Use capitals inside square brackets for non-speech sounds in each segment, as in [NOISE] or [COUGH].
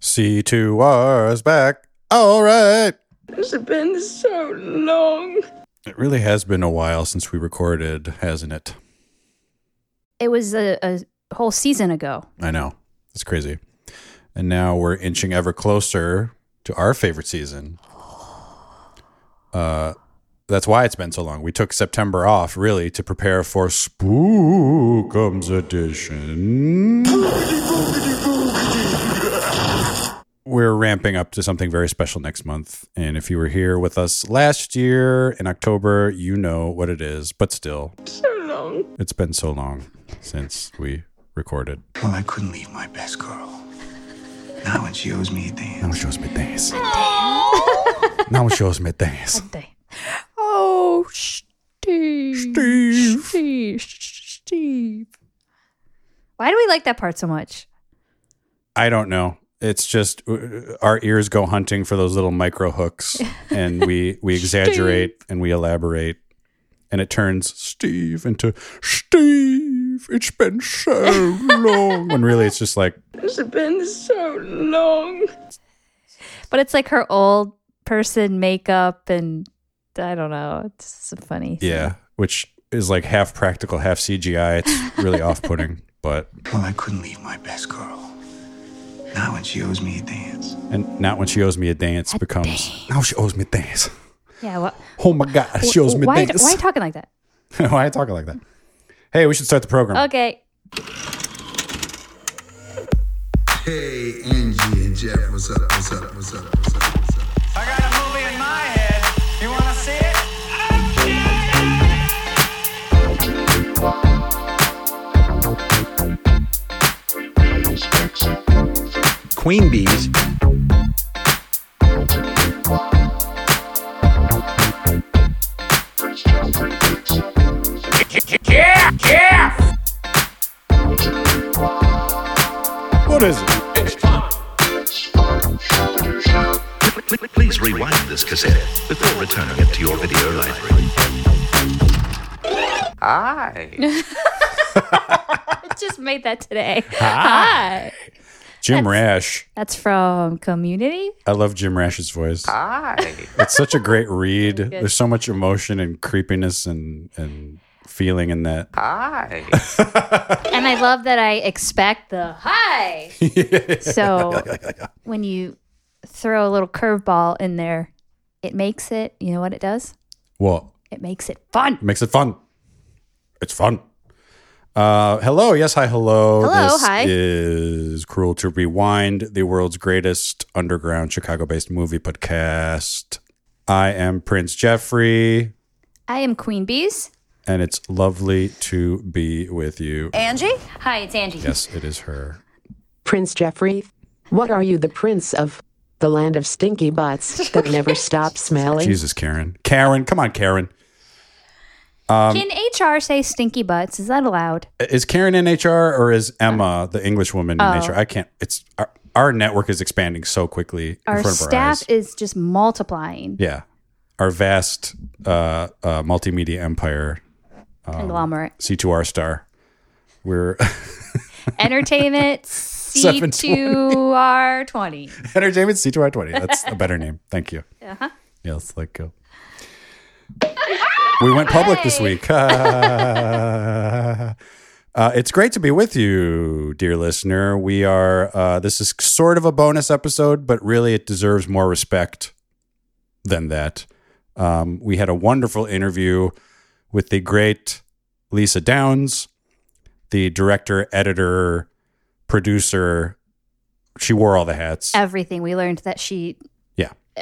C2R's back. All right. It's been so long. It really has been a while since we recorded, hasn't it? It was a, a whole season ago. I know. It's crazy. And now we're inching ever closer to our favorite season. Uh, that's why it's been so long. We took September off, really, to prepare for Spookums Edition. We're ramping up to something very special next month. And if you were here with us last year in October, you know what it is. But still, So long. it's been so long since we recorded. Well, I couldn't leave my best girl. Not when she owes me a dance. Now shows me things. now shows me dance. Oh, Steve. Steve. Steve. Steve. Why do we like that part so much? I don't know. It's just uh, our ears go hunting for those little micro hooks, [LAUGHS] and we we exaggerate and we elaborate, and it turns Steve into Steve. It's been so [LAUGHS] long, when really it's just like It's been so long. But it's like her old person makeup and I don't know. It's so funny. yeah, which is like half practical, half CGI. It's really [LAUGHS] off putting, but Well, I couldn't leave my best girl. Not when she owes me a dance. and not when she owes me a dance becomes now she owes me a dance. Yeah. What? Oh my god, she owes me a why, dance. why are you talking like that? [LAUGHS] why are you talking like that? Hey, we should start the program. Okay. Hey, Angie and Jeff, what's up? What's up? What's up? What's up? Queen bees What is it? Please rewind this cassette before returning it to your video library. Hi. [LAUGHS] I just made that today. Hi. Jim Rash. That's from Community. I love Jim Rash's voice. Hi. It's such a great [LAUGHS] read. There's so much emotion and creepiness and and feeling in that. Hi. [LAUGHS] And I love that I expect the hi. so [LAUGHS] when you throw a little curveball in there, it makes it, you know what it does? What? It makes it fun. it makes it fun. It's fun. Uh, hello, yes, hi, hello. Hello, this hi. is Cruel to Rewind, the world's greatest underground Chicago-based movie podcast. I am Prince Jeffrey, I am Queen Bees. and it's lovely to be with you. Angie? Hi, it's Angie. Yes, it is her. Prince Jeffrey, what are you the prince of? The land of stinky butts that never [LAUGHS] stop smelling? Jesus, Karen. Karen, come on, Karen. Um, Can HR say stinky butts? Is that allowed? Is Karen in HR or is Emma the English woman in Oh. HR? I can't. It's our, our network is expanding so quickly in Our front of our staff eyes. is just multiplying. Yeah, our vast uh, uh, multimedia empire, Um, Conglomerate. C2R star. We're [LAUGHS] Entertainment C2R20. entertainment C2R20. That's a better name. Thank you. Uh-huh. Yeah, let's let go. We went public this week. [LAUGHS] uh, it's great to be with you, dear listener. We are, uh, this is sort of a bonus episode, but really it deserves more respect than that. Um, we had a wonderful interview with the great Lisa Downs, the director, editor, producer. She wore all the hats. Everything. We learned that she.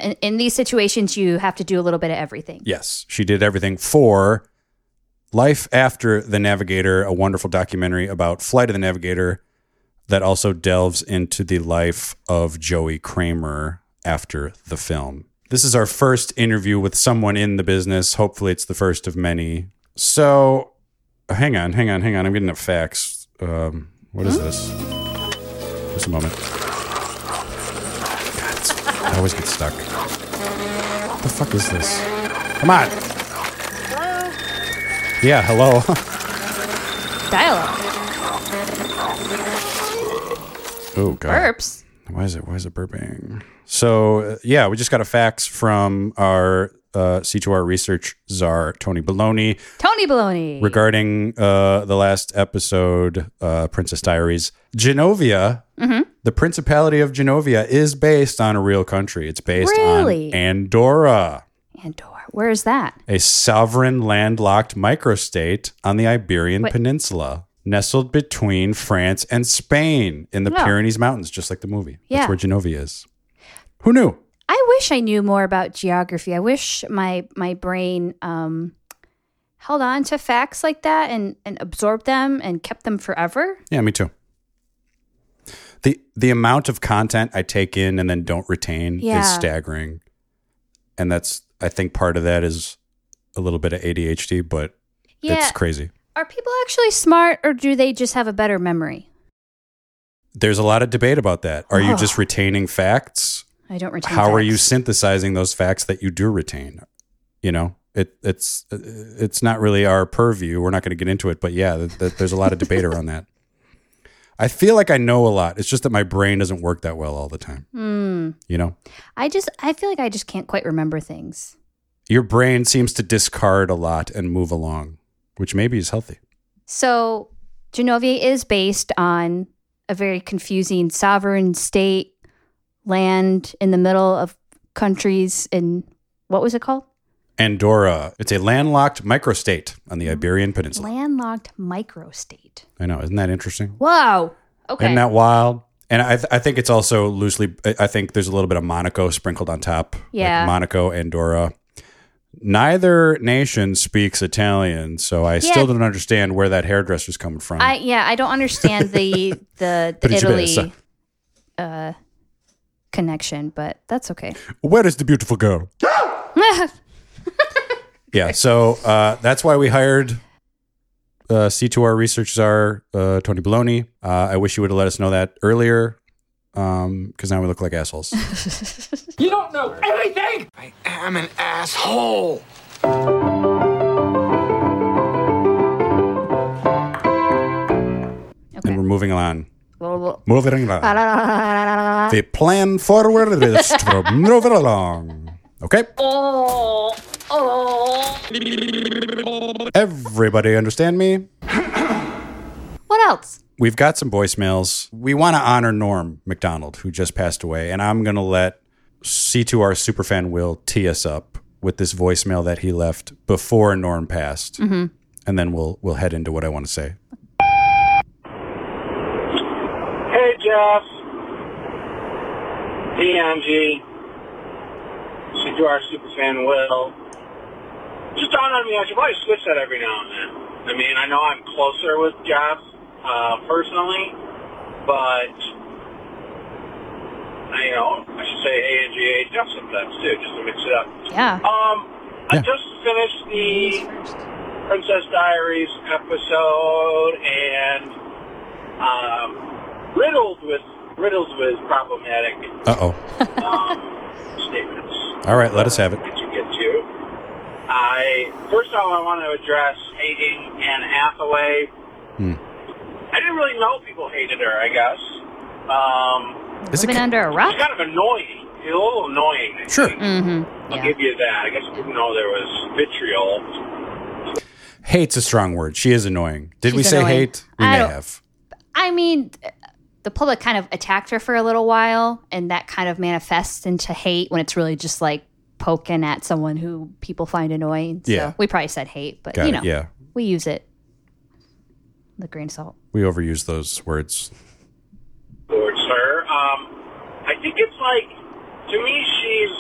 In, in these situations, you have to do a little bit of everything. Yes, she did everything for Life After the Navigator, a wonderful documentary about Flight of the Navigator that also delves into the life of Joey Cramer after the film. This is our first interview with someone in the business. Hopefully, it's the first of many. So, hang on, hang on, hang on. I'm getting a fax. Um, what is this? Just a moment. I always get stuck. What the fuck is this? Come on. Yeah, hello. [LAUGHS] Dialogue. oh god. Burps. Why is it? Why is it burping? So uh, yeah, we just got a fax from our uh, C2R research czar Tony Baloney Tony Baloney. regarding uh, the last episode, uh, Princess Diaries. Genovia, the Principality of Genovia, is based on a real country. It's based Really? on Andorra, Andorra. Where is that? a sovereign landlocked microstate on the Iberian Wait. Peninsula, nestled between France and Spain in the Oh. Pyrenees Mountains, just like the movie. Yeah. That's where Genovia is. Who knew? I wish I knew more about geography. I wish my my brain um, held on to facts like that and, and absorbed them and kept them forever. Yeah, me too. The the amount of content I take in and then don't retain Yeah. is staggering. And that's I think part of that is a little bit of ADHD, but Yeah. it's crazy. Are people actually smart or do they just have a better memory? There's a lot of debate about that. Are you Oh. just retaining facts? I don't retain. How are you synthesizing those facts that you do retain? You know, it it's it's not really our purview. We're not going to get into it, but yeah, th- th- there's a lot of debate around that. I feel like I know a lot. It's just that my brain doesn't work that well all the time. Hmm. You know, I just I feel like I just can't quite remember things. your brain seems to discard a lot and move along, which maybe is healthy. So Genovia is based on a very confusing sovereign state land in the middle of countries in what was it called? Andorra. It's a landlocked microstate on the Iberian Peninsula. Landlocked microstate. I know, isn't that interesting? Whoa. Okay. Isn't that wild? And I, th- I think it's also loosely. I think there's a little bit of Monaco sprinkled on top. Like Yeah. Monaco, Andorra. Neither nation speaks Italian, so I still don't understand where that hairdresser's coming from. I yeah, I don't understand the [LAUGHS] the, the. Italy uh, connection, but that's okay. where is the beautiful girl? [LAUGHS] yeah, so uh, that's why we hired uh, C2R research czar uh, Tony Baloney. Uh, I wish you would have let us know that earlier, because now we look like assholes. [LAUGHS] You don't know anything! I am an asshole. And we're moving on. Okay. Moving on. [LAUGHS] the plan forward is to move it along. Okay? Everybody understand me? [COUGHS] What else? We've got some voicemails. We want to honor Norm Macdonald, who just passed away, and I'm going to let C2R superfan Will tee us up with this voicemail that he left before Norm passed, mm-hmm. and then we'll we'll head into what I want to say. Hey, Jeff. DMG. C2R Superfan Will. Just dawned on me, I should probably switch that every now and then. I mean, I know I'm closer with Jeff uh, personally, but, I, you know, I should say ANG, hey, Jeff sometimes too, just to mix it up. Yeah. Um, I just finished the Princess Diaries episode and um, riddled with riddled with problematic Uh oh. um, statements. All right, let us have it. That you get to. I first of all, I want to address hating Anne Hathaway. Hmm. I didn't really know people hated her. I guess. Um, Is it Living under a rock? She's kind of annoying. She's a little annoying. I Sure. Mm-hmm. I'll Yeah. give you that. I guess I didn't know there was vitriol. Hate's a strong word. She is annoying. Did we say annoying. hate? We I may have. I mean, the public kind of attacked her for a little while, and that kind of manifests into hate when it's really just like poking at someone who people find annoying. So Yeah. we probably said hate, but Got you it. know, Yeah. we use it The a grain of salt. We overuse those words. towards her. Um, I think it's like, to me, she's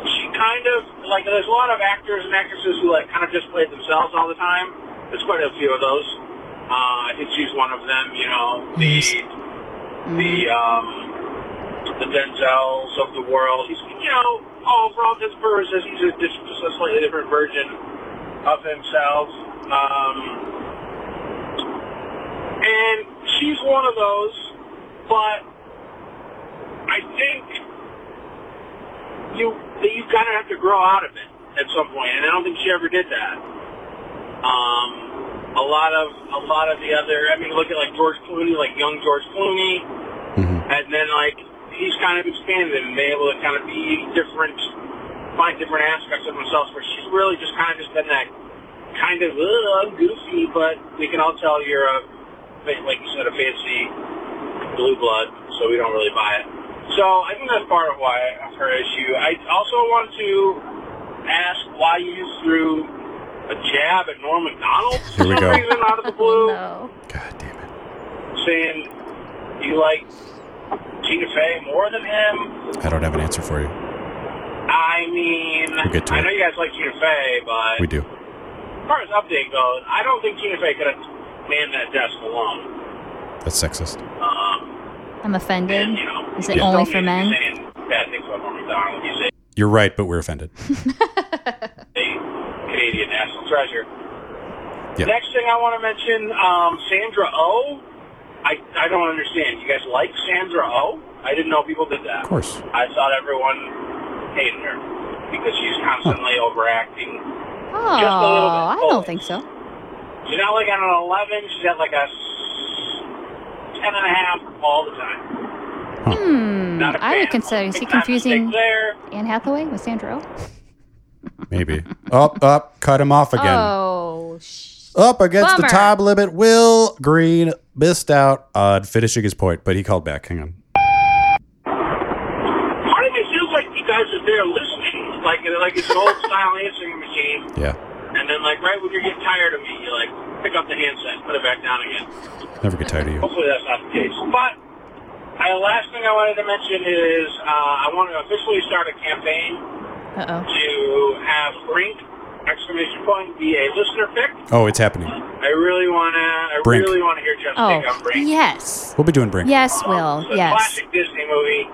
she kind of like. There's a lot of actors and actresses who like kind of just play themselves all the time. There's quite a few of those. Uh, I think she's one of them. You know, the the um, the Denzels of the world. He's you know, all for all intents and purposes, he's a, just just a slightly different version of himself. Um, and she's one of those, but I think you that you kind of have to grow out of it at some point, and I don't think she ever did that. Um, a lot of a lot of the other, I mean, look at like George Clooney, like young George Clooney Mhm. and then like he's kind of expanded and been able to kind of be different, find different aspects of himself. Where she's really just kind of just been that kind of uh, goofy, but we can all tell you're a like you said a fancy blue blood, so we don't really buy it. So I think that's part of why of her issue. I also want to ask why you threw a jab at Norm Macdonald for Here we some go. reason out of the blue, No. God damn it. saying you like Tina Fey more than him. I don't have an answer for you. I mean, We'll get to I it. know you guys like Tina Fey, but We do. as far as update goes, I don't think Tina Fey could have manned that desk alone. That's sexist. Um, I'm offended. and, you know, Is it just only don't for need to be men? Bad things about Norm Macdonald. He's a, You're right, but we're offended. [LAUGHS] a Canadian national treasure. Yeah. Next thing I want to mention, um, Sandra Oh. I, I don't understand. You guys like Sandra Oh? I didn't know people did that. Of course. I thought everyone hated her because she's constantly overacting. Oh, Just a little bit. I don't think so. She's not like at an 11. She's at like a s- 10 and a half all the time. Hmm. Not a I would consider. Is he confusing. Anne Hathaway with Sandra Oh? Maybe. up, up, cut him off again. Oh, sh- Up against Bummer. the time limit. Will Green missed out on finishing his point, but he called back. Hang on. Part of me feels like you guys are there listening, like like it's an old style answering machine. Yeah. And then like right when you're getting tired of me, you like pick up the handset, put it back down again. Never get tired of you. Hopefully that's not the case. But uh, last thing I wanted to mention is uh, I want to officially start a campaign uh-oh. to have Brink exclamation point be a listener pick. Oh, it's happening. I really wanna I Brink. really wanna hear Jeff's take on Oh, Brink. yes. We'll be doing Brink. Yes, Will. It's a Yes. classic Disney movie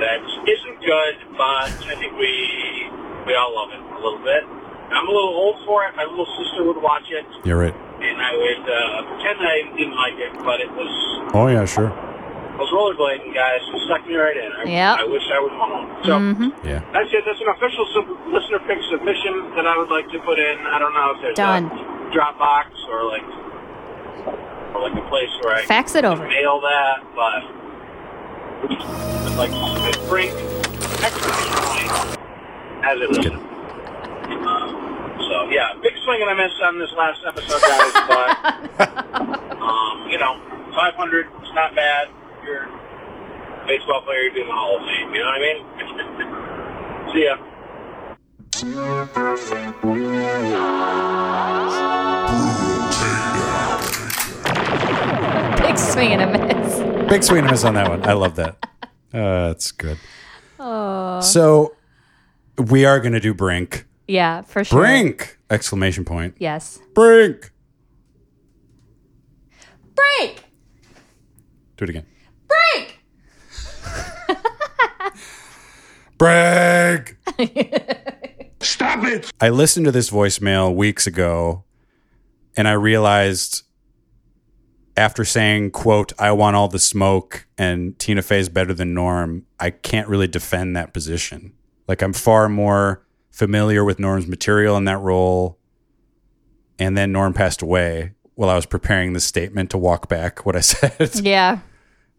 that isn't good, but I think we we all love it a little bit. I'm a little old for it. My little sister would watch it, You're right. and I would uh, pretend I didn't like it, but it was Oh, yeah, sure. Those rollerblading guys just sucked me right in. I, Yep. I wish I was home. So Mhm. Yeah. that's it. That's an official sub- listener pick submission that I would like to put in. I don't know if there's Done. a Dropbox or like or like a place where I Fax it over. mail that, but I'd like to submit Brink exclamation point as it is. So yeah, big swing and a miss on this last episode, guys. but [LAUGHS] um, you know, 500 is not bad. You're baseball player, you're doing the Hall of Fame. You know what I mean? [LAUGHS] See ya. Big swing and a miss. Big swing and a miss on that one. I love that. [LAUGHS] Uh, that's good. Oh. So we are going to do Brink. Yeah, for sure. Brink! Exclamation point. Yes. Brink! Break! Do it again. Break! Brink! [LAUGHS] Stop it! I listened to this voicemail weeks ago and I realized after saying, quote, I want all the smoke and Tina Fey's better than Norm, I can't really defend that position. Like I'm far more familiar with Norm's material in that role. And then Norm passed away while I was preparing the statement to walk back what I [LAUGHS] said. Yeah.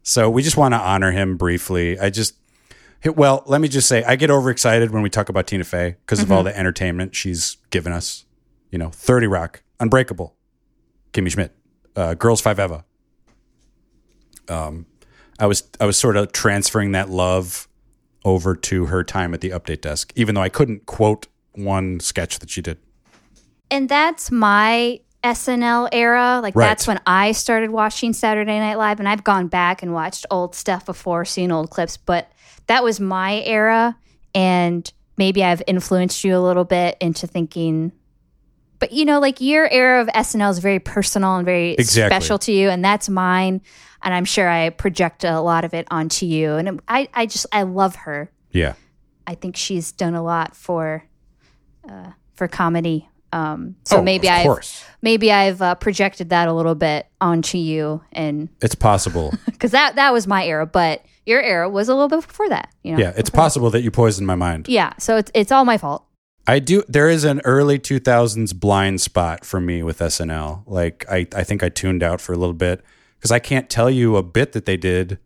So we just want to honor him briefly. I just, well, let me just say, I get overexcited when we talk about Tina Fey because of all the entertainment she's given us. You know, 30 Rock, Unbreakable, Kimmy Schmidt, uh, Girls Five Eva. Um, I was I was sort of transferring that love over to her time at the update desk, even though I couldn't quote one sketch that she did. And that's my SNL era. Like Right. that's when I started watching Saturday Night Live and I've gone back and watched old stuff before, seen old clips, but that was my era and maybe I've influenced you a little bit into thinking but you know like your era of SNL is very personal and very Exactly. special to you and that's mine and I'm sure I project a lot of it onto you and I I just I love her. Yeah. I think she's done a lot for uh, for comedy. Um, so Oh, maybe I've maybe I've uh, projected that a little bit onto you, and It's possible. [LAUGHS] because that that was my era, but your era was a little bit before that. You know, yeah, it's possible that you poisoned my mind. yeah. So it's it's all my fault. I do. There is an early 2000s blind spot for me with SNL. Like, I, I think I tuned out for a little bit because I can't tell you a bit that they did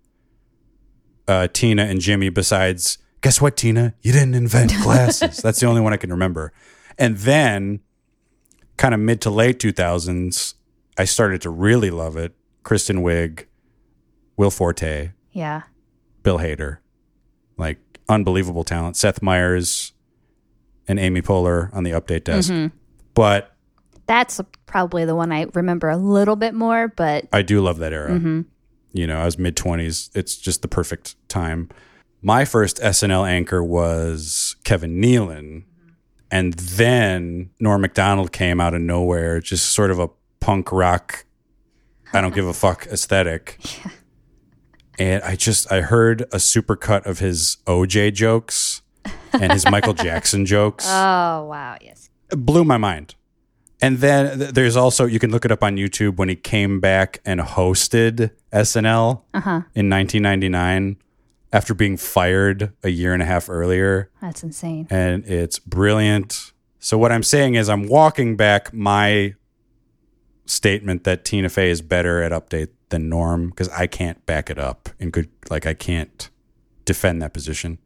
uh, Tina and Jimmy besides, guess what, Tina? You didn't invent glasses. [LAUGHS] That's the only one I can remember. And then, kind of mid to late 2000s, I started to really love it. Kristen Wiig, Will Forte, Yeah. Bill Hader, like unbelievable talent. Seth Meyers and Amy Poehler on the update desk. Mm-hmm. But That's probably the one I remember a little bit more, but I do love that era. Mm-hmm. You know, I was mid 20s. It's just the perfect time. My first SNL anchor was Kevin Nealon. And then Norm Macdonald came out of nowhere, just sort of a punk rock, I don't give a fuck [LAUGHS] aesthetic. And I just, I heard a supercut of his OJ jokes and his Michael [LAUGHS] Jackson jokes oh wow, yes. it blew my mind. And then there's also you can look it up on YouTube when he came back and hosted SNL uh-huh. in 1999 after being fired a year and a half earlier, That's insane. and it's brilliant. So what I'm saying is I'm walking back my statement that Tina Fey is better at update than Norm because I can't back it up and could like I can't defend that position.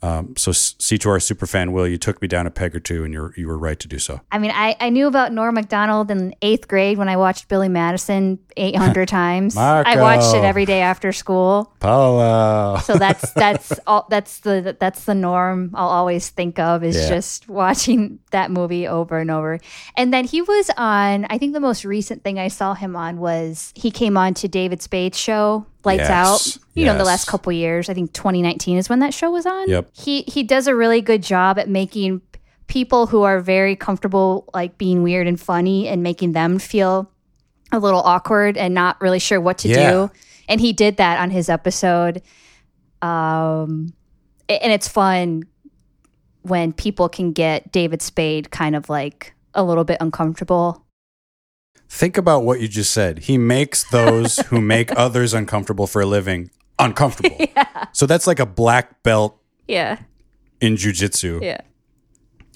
Um, so C2R superfan Will, you took me down a peg or two, and you're you were right to do so. I mean, I, I knew about Norm Macdonald in eighth grade when I watched Billy Madison 800 [LAUGHS] times. I watched it every day after school. Paula. So that's that's [LAUGHS] all that's the that's the norm I'll always think of is Yeah. just watching that movie over and over. And then he was on I think the most recent thing I saw him on was he came on to David Spade's show Lights Yes, Out. You know, in the last couple years. I think 2019 is when that show was on. Yep. He he does a really good job at making people who are very comfortable like being weird and funny and making them feel a little awkward and not really sure what to Yeah. do. And he did that on his episode. Um, and it's fun when people can get David Spade kind of like a little bit uncomfortable. Think about what you just said. He makes those who make [LAUGHS] others uncomfortable for a living uncomfortable. [LAUGHS] yeah. So that's like a black belt Yeah. in jujitsu. Yeah.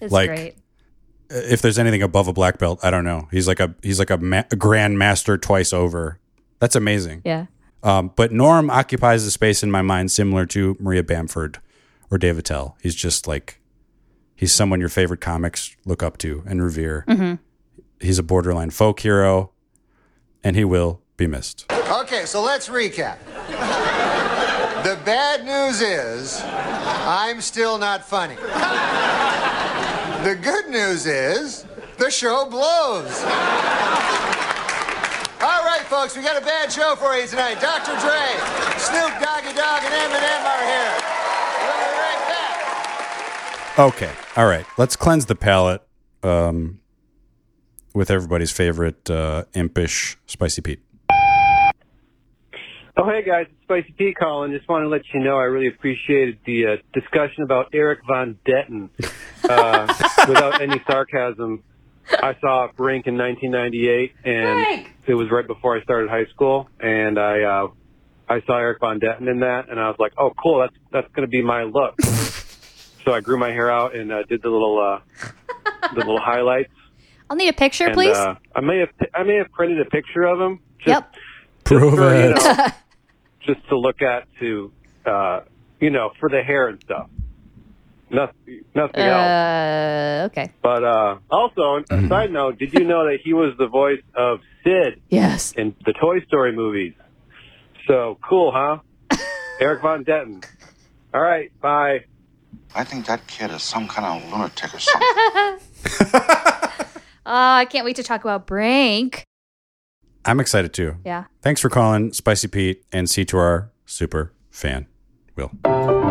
It's Like- great. If there's anything above a black belt, I don't know. He's like a he's like a, ma- a grand master twice over. That's amazing. Yeah. Um, but Norm occupies a space in my mind similar to Maria Bamford or Dave Attell. He's just like he's someone your favorite comics look up to and revere. He's a borderline folk hero, and he will be missed. Okay, so let's recap. [LAUGHS] The bad news is I'm still not funny. [LAUGHS] The good news is the show blows. [LAUGHS] All right, folks, we got a bad show for you tonight. Dr. Dre, Snoop Doggy Dogg, and Eminem are here. We'll be right back. Okay, all right. Let's cleanse the palate um, with everybody's favorite uh, impish spicy Pete. Oh, hey guys, it's Spicy P calling. Just want to let you know I really appreciated the uh, discussion about Erik von Detten. Uh, [LAUGHS] without any sarcasm, I saw Brink in 1998, and it was right before I started high school, and I uh, I saw Erik von Detten in that, and I was like, oh, cool, that's that's going to be my look. [LAUGHS] so I grew my hair out and uh, did the little uh, the little highlights. I'll need a picture, and, please. Uh, I may have I may have printed a picture of him. Just, yep. Prove for, you it. know, [LAUGHS] just to look at to uh you know for the hair and stuff nothing nothing else Uh, okay. but uh also a side note did you know that he was the voice of sid Yes. in the toy story movies so cool huh [LAUGHS] Erik von Detten all right bye I think that kid is some kind of lunatic or [LAUGHS] something. Oh, I can't wait to talk about Brink. I'm excited too. Yeah. Thanks for calling Spicy Pete and C2R super fan. Will. [LAUGHS]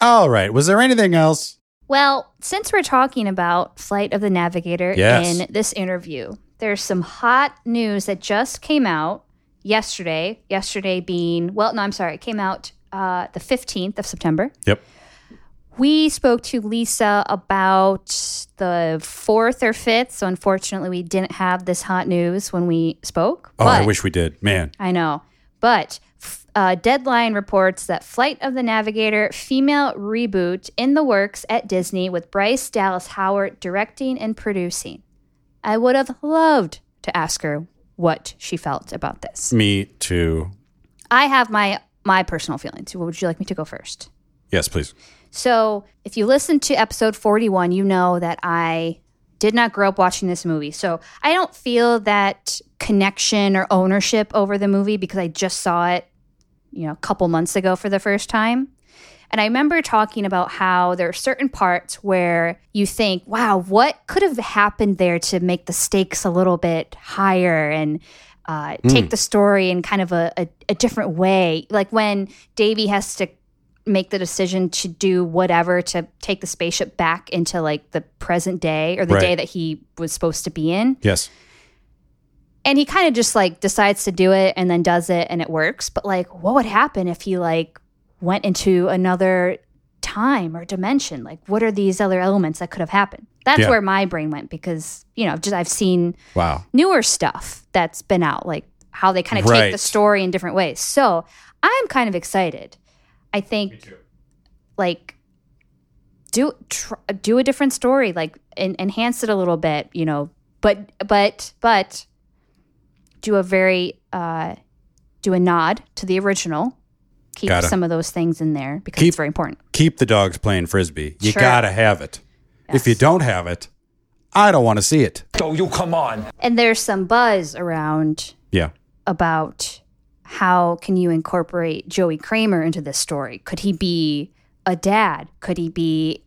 All right. Was there anything else? Well, since we're talking about Flight of the Navigator Yes. in this interview, there's some hot news that just came out yesterday. Yesterday being, well, no, I'm sorry, it came out uh, the 15th of September. Yep. We spoke to Lisa about the fourth or fifth. So unfortunately, we didn't have this hot news when we spoke. Oh, I wish we did. Man. I know. But uh, Deadline reports that Flight of the Navigator female reboot in the works at Disney with Bryce Dallas Howard directing and producing. I would have loved to ask her what she felt about this. Me too. I have my my personal feelings. Would you like me to go first? Yes, please. So, if you listen to episode 41, you know that I did not grow up watching this movie. So, I don't feel that connection or ownership over the movie because I just saw it, you know, a couple months ago for the first time. And I remember talking about how there are certain parts where you think, wow, what could have happened there to make the stakes a little bit higher and uh, take Mm. the story in kind of a, a, a different way? Like when Davy has to make the decision to do whatever to take the spaceship back into like the present day or the Right. day that he was supposed to be in Yes. and he kind of just like decides to do it and then does it and it works but like what would happen if he like went into another time or dimension like what are these other elements that could have happened that's Yeah. where my brain went because you know just i've seen Wow. newer stuff that's been out like how they kind of take the story in different ways so i'm kind of excited i think like do tr- do a different story like en- enhance it a little bit you know but but but do a very uh do a nod to the original keep Gotta. some of those things in there because Keep- it's very important Keep the dogs playing frisbee. You Sure. gotta have it. If you don't have it, I don't want to see it. Oh, you come on. and there's some buzz around Yeah. about how can you incorporate Joey Cramer into this story? Could he be a dad? Could he be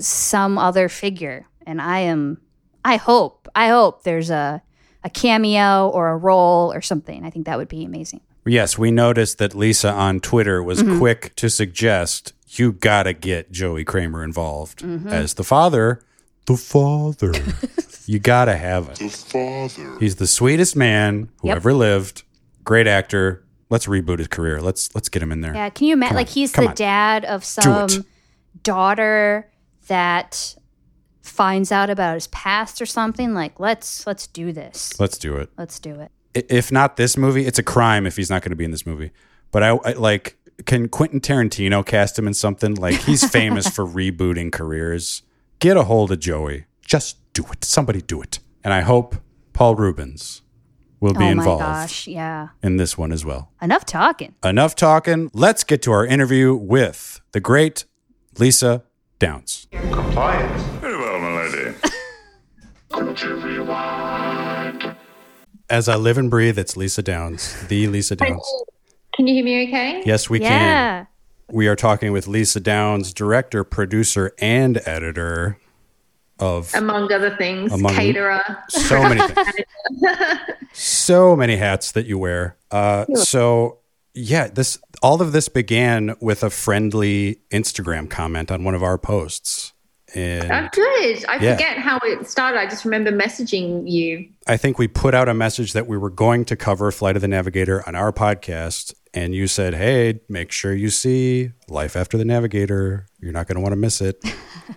some other figure? And I am I hope I hope there's a a cameo or a role or something. I think that would be amazing. Yes, we noticed that Lisa on Twitter was Mhm. quick to suggest you gotta get Joey Cramer involved Mhm. as the father. The father. [LAUGHS] you gotta have it. The father. He's the sweetest man who Yep. ever lived. Great actor. Let's reboot his career. Let's let's get him in there. Yeah, can you imagine? Like he's come the on. dad of some daughter that finds out about his past or something. Like let's let's do this. Let's do it. Let's do it. If not this movie, it's a crime if he's not going to be in this movie. But I, I like can Quentin Tarantino cast him in something? Like he's [LAUGHS] famous for rebooting careers. Get a hold of Joey. Just do it. Somebody do it. And I hope Paul Reubens will be oh involved my gosh, yeah. in this one as well. Enough talking. Enough talking. Let's get to our interview with the great Lisa Downs. Compliance. Very well, my lady. Could you rewind? As I live and breathe, it's Lisa Downs, the Lisa Downs. Can you hear me okay? Yes, we Yeah. can. We are talking with Lisa Downs, director, producer, and editor of Among other things, Among- caterer. so many [LAUGHS] so many hats that you wear. Uh, so yeah, this all of this began with a friendly Instagram comment on one of our posts, and I did. I Yeah. forget how it started. I just remember messaging you. I think we put out a message that we were going to cover Flight of the Navigator on our podcast, and you said, "Hey, make sure you see Life After the Navigator. You're not going to want to miss it." [LAUGHS]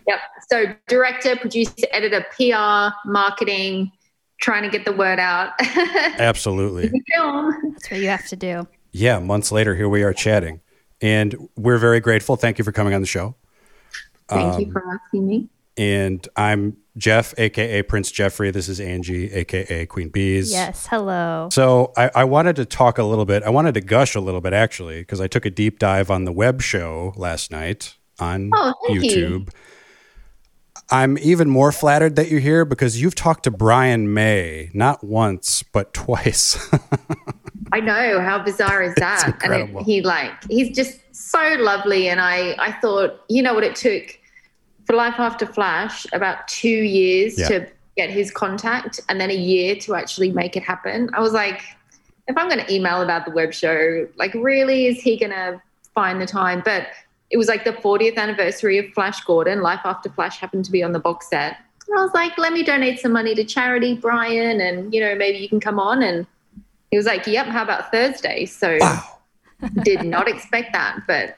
Yep. So director, producer, editor, PR, marketing, trying to get the word out. [LAUGHS] Absolutely. Film. That's what you have to do. Yeah, months later, here we are chatting, and we're very grateful. Thank you for coming on the show. Thank you Um, for asking me. And I'm Jeff, aka Prince Jeffrey. This is Angie, aka Queen Bees. Yes. Hello. So I, I wanted to talk a little bit. I wanted to gush a little bit, actually, because I took a deep dive on the web show last night on Oh, thank you. I'm even more flattered that you're here because you've talked to Brian May not once but twice. [LAUGHS] I know how bizarre is that, and it, he like he's just so lovely. And I I thought you know what it took for Life After Flash about two years Yeah. to get his contact, and then a year to actually make it happen. I was like, if I'm going to email about the web show, like really is he going to find the time? But it was like the 40th anniversary of Flash Gordon. Life After Flash happened to be on the box set. And I was like, let me donate some money to charity, Brian, and you know maybe you can come on and he was like, "Yep, how about Thursday?" So [LAUGHS] did not expect that, but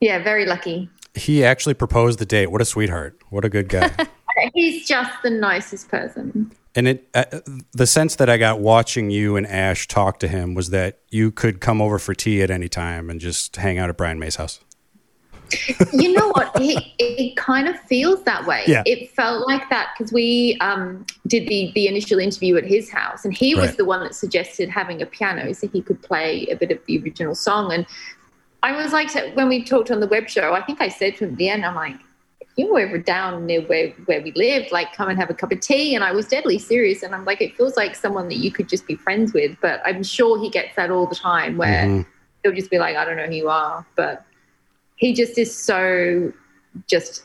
yeah, very lucky. he actually proposed the date. What a sweetheart. What a good guy. [LAUGHS] He's just the nicest person. And it, uh, the sense that I got watching you and Ash talk to him was that you could come over for tea at any time and just hang out at Brian May's house. You know what? It, it kind of feels that way. Yeah. It felt like that because we um, did the, the initial interview at his house, and he was Right. the one that suggested having a piano so he could play a bit of the original song. And I was like, when we talked on the web show, I think I said to him at the end, I'm like, if you're ever down near where, where we lived, like come and have a cup of tea. And I was deadly serious. And I'm like, it feels like someone that you could just be friends with. But I'm sure he gets that all the time where Mhm. he'll just be like, I don't know who you are. But he just is so just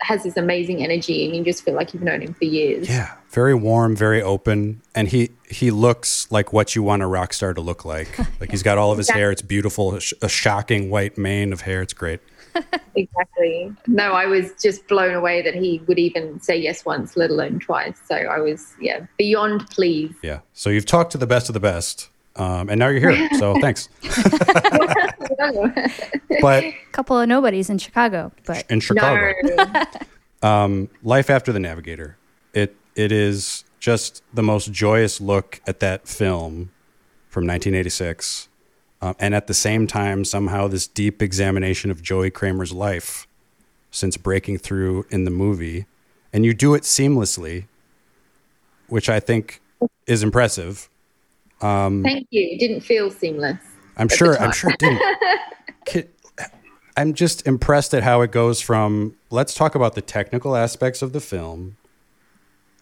has this amazing energy and you just feel like you've known him for years. Yeah, very warm, very open, and he he looks like what you want a rock star to look like. [LAUGHS] Like he's got all of his hair; it's beautiful, a, sh- a shocking white mane of hair. It's great. [LAUGHS] Exactly. No, I was just blown away that he would even say yes once, let alone twice. So I was, yeah, beyond pleased. Yeah. So you've talked to the best of the best, um, and now you're here. [LAUGHS] So thanks. [LAUGHS] But a couple of nobodies in Chicago, but in Chicago, [LAUGHS] um, Life After the Navigator. It it is just the most joyous look at that film from 1986, um, and at the same time, somehow this deep examination of Joey Cramer's life since breaking through in the movie, and you do it seamlessly, which I think is impressive. Um, Thank you. It didn't feel seamless. I'm sure. I'm sure it didn't. [LAUGHS] I'm just impressed at how it goes from let's talk about the technical aspects of the film.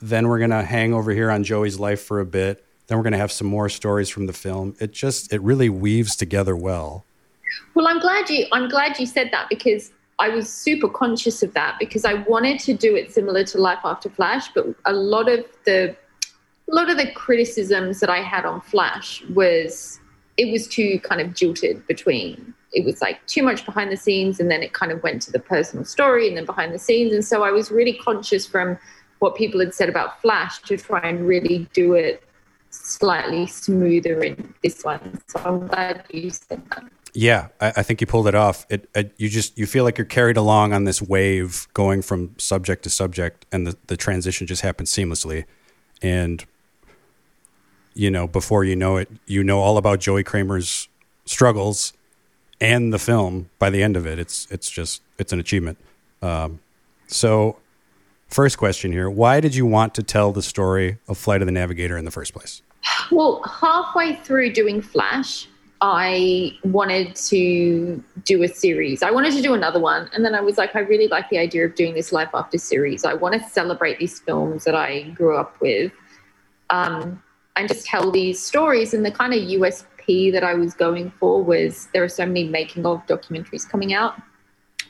Then we're gonna hang over here on Joey's life for a bit. Then we're gonna have some more stories from the film. It just it really weaves together well. Well, I'm glad you. I'm glad you said that because I was super conscious of that because I wanted to do it similar to Life After Flash, but a lot of the, a lot of the criticisms that I had on Flash was it was too kind of jilted between. It was like too much behind the scenes, and then it kind of went to the personal story, and then behind the scenes, and so I was really conscious from what people had said about Flash to try and really do it slightly smoother in this one. So I'm glad you said that. Yeah, I, I think you pulled it off. It, it you just you feel like you're carried along on this wave, going from subject to subject, and the the transition just happens seamlessly. And you know, before you know it, you know all about Joey Cramer's struggles and the film. By the end of it, it's it's just it's an achievement. Um, so, first question here: Why did you want to tell the story of Flight of the Navigator in the first place? Well, halfway through doing Flash, I wanted to do a series. I wanted to do another one. And then I was like, I really like the idea of doing this Life After series. I want to celebrate these films that I grew up with um, and just tell these stories. And the kind of USP that I was going for was there are so many making of documentaries coming out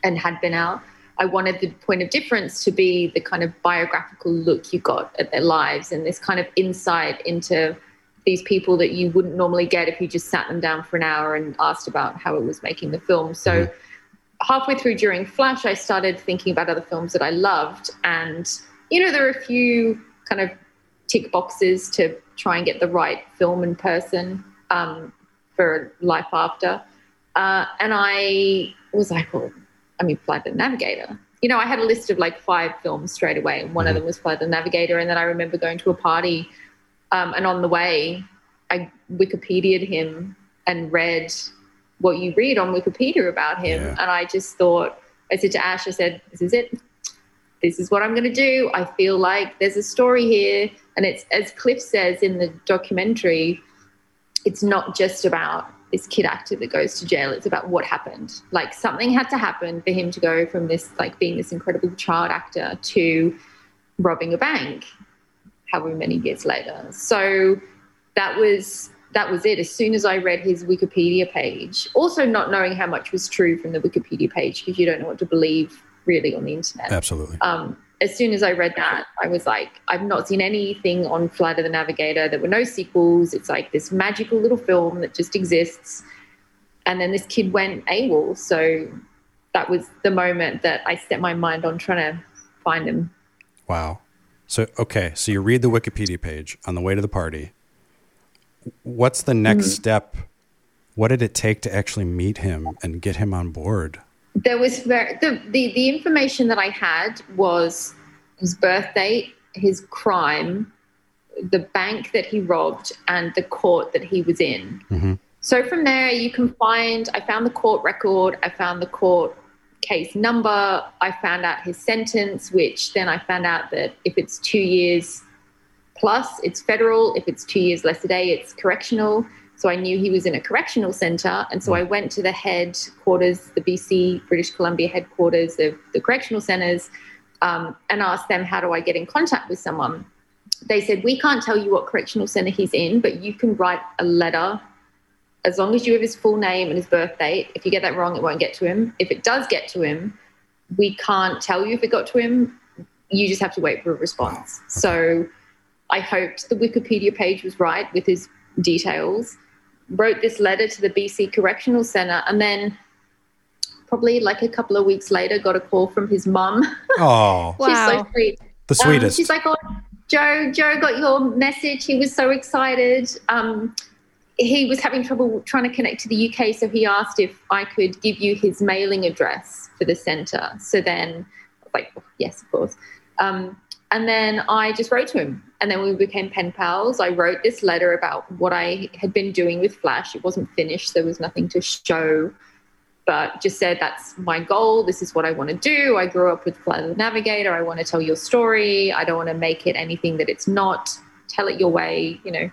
and had been out. I wanted the point of difference to be the kind of biographical look you got at their lives and this kind of insight into these people that you wouldn't normally get if you just sat them down for an hour and asked about how it was making the film. So mm-hmm. halfway through during Flash, I started thinking about other films that I loved. And, you know, there are a few kind of tick boxes to try and get the right film and person um, for Life After. Uh, and I was like, well, I mean, Flight of the Navigator. You know, I had a list of like five films straight away, and one of them was Flight of the Navigator. And then I remember going to a party, um, and on the way, I Wikipedia'd him and read what you read on Wikipedia about him. Yeah. And I just thought, I said to Ash, I said, this is it. This is what I'm going to do. I feel like there's a story here. And it's, as Cliff says in the documentary, it's not just about this kid actor that goes to jail. It's about what happened. Like something had to happen for him to go from this, like being this incredible child actor to robbing a bank, however many years later. So that was that was it. As soon as I read his Wikipedia page, also not knowing how much was true from the Wikipedia page because you don't know what to believe really on the internet. Absolutely. Um, as soon as I read that, I was like, I've not seen anything on Flight of the Navigator. There were no sequels. It's like this magical little film that just exists. And then this kid went AWOL. So that was the moment that I set my mind on trying to find him. Wow. So okay, so you read the Wikipedia page on the way to the party. What's the next Mhm. step? What did it take to actually meet him and get him on board? There was very, the, the, the information that I had was his birth date, his crime, the bank that he robbed, and the court that he was in. Mm-hmm. So from there, you can find. I found the court record. I found the court case number. I found out his sentence, which then I found out that if it's two years plus, it's federal. If it's two years less a day, it's correctional. So I knew he was in a correctional center. And so I went to the headquarters, the BC, British Columbia headquarters of the correctional centers, um, and asked them, How do I get in contact with someone? They said, We can't tell you what correctional center he's in, but you can write a letter as long as you have his full name and his birth date. If you get that wrong, it won't get to him. If it does get to him, we can't tell you if it got to him. You just have to wait for a response. So I hoped the Wikipedia page was right with his details. Wrote this letter to the BC Correctional Center, and then probably like a couple of weeks later, got a call from his mum. [LAUGHS] Oh, She's so sweet. The Um, sweetest. she's like, oh, Joe, Joe got your message. He was so excited. Um, he was having trouble trying to connect to the UK, so he asked if I could give you his mailing address for the centre. So then, I was like, yes, of course. Um, and then I just wrote to him, and then we became pen pals. I wrote this letter about what I had been doing with Flash. It wasn't finished; there was nothing to show but just said that's my goal. This is what I want to do. I grew up with of the Navigator. I want to tell your story. I don't want to make it anything that it's not. Tell it your way, you know.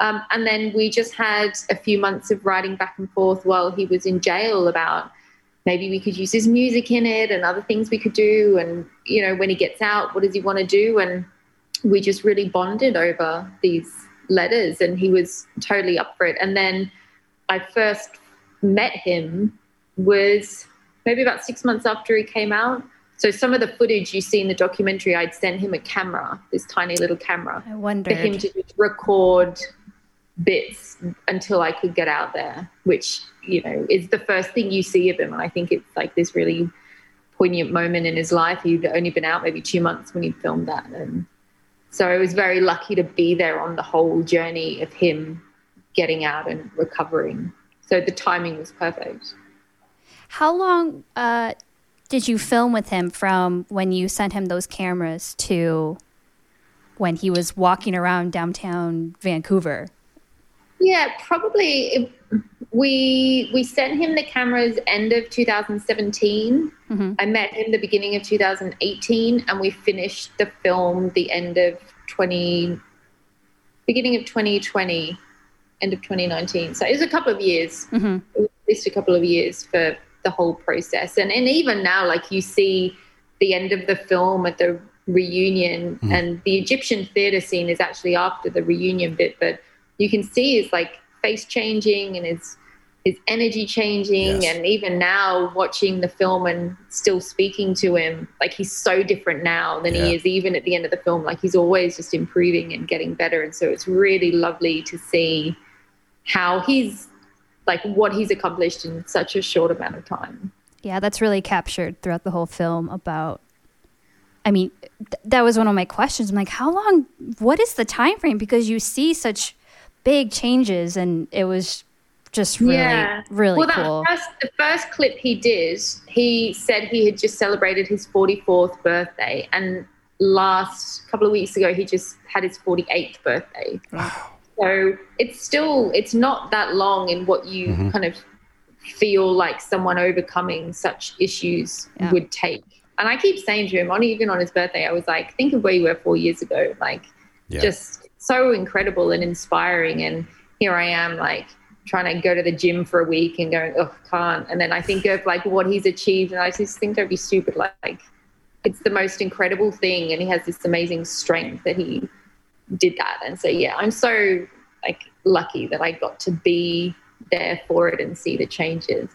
Um, and then we just had a few months of writing back and forth while he was in jail about maybe we could use his music in it and other things we could do. And, you know, when he gets out, what does he want to do? And we just really bonded over these letters and he was totally up for it. And then I first met him was maybe about six months after he came out. So some of the footage you see in the documentary, I'd send him a camera, this tiny little camera, I for him to just record bits until I could get out there, which you know is the first thing you see of him. And I think it's like this really poignant moment in his life. He'd only been out maybe two months when he filmed that, and so I was very lucky to be there on the whole journey of him getting out and recovering. So the timing was perfect. How long uh, did you film with him from when you sent him those cameras to when he was walking around downtown Vancouver? Yeah, probably. It, we we sent him the cameras end of 2017. Mm-hmm. I met him the beginning of 2018, and we finished the film the end of 20, beginning of 2020, end of 2019. So it was a couple of years, mm-hmm. It was at least a couple of years for the whole process. And and even now, like you see the end of the film at the reunion, mm-hmm. and the Egyptian theater scene is actually after the reunion bit, but you can see his like face changing and his his energy changing and even now watching the film and still speaking to him like he's so different now than Yeah. he is even at the end of the film. Like he's always just improving and getting better. And so it's really lovely to see how he's like what he's accomplished in such a short amount of time. Yeah, that's really captured throughout the whole film about I mean, th- that was one of my questions. I'm like, how long what is the time frame because you see such big changes and it was just really really well, cool. That first, the first clip he did, he said he had just celebrated his 44th birthday, and last couple of weeks ago he just had his 48th birthday. Wow. So it's still it's not that long in what you Mhm. kind of feel like someone overcoming such issues Yeah. would take. And I keep saying to him, on even on his birthday, I was like, think of where you were four years ago, like Yeah. just so incredible and inspiring. And here I am, like trying to go to the gym for a week and going, oh, can't. And then I think of like what he's achieved, and I just think don't be stupid. Like it's the most incredible thing, and he has this amazing strength that he did that. And so yeah, I'm so like lucky that I got to be there for it and see the changes.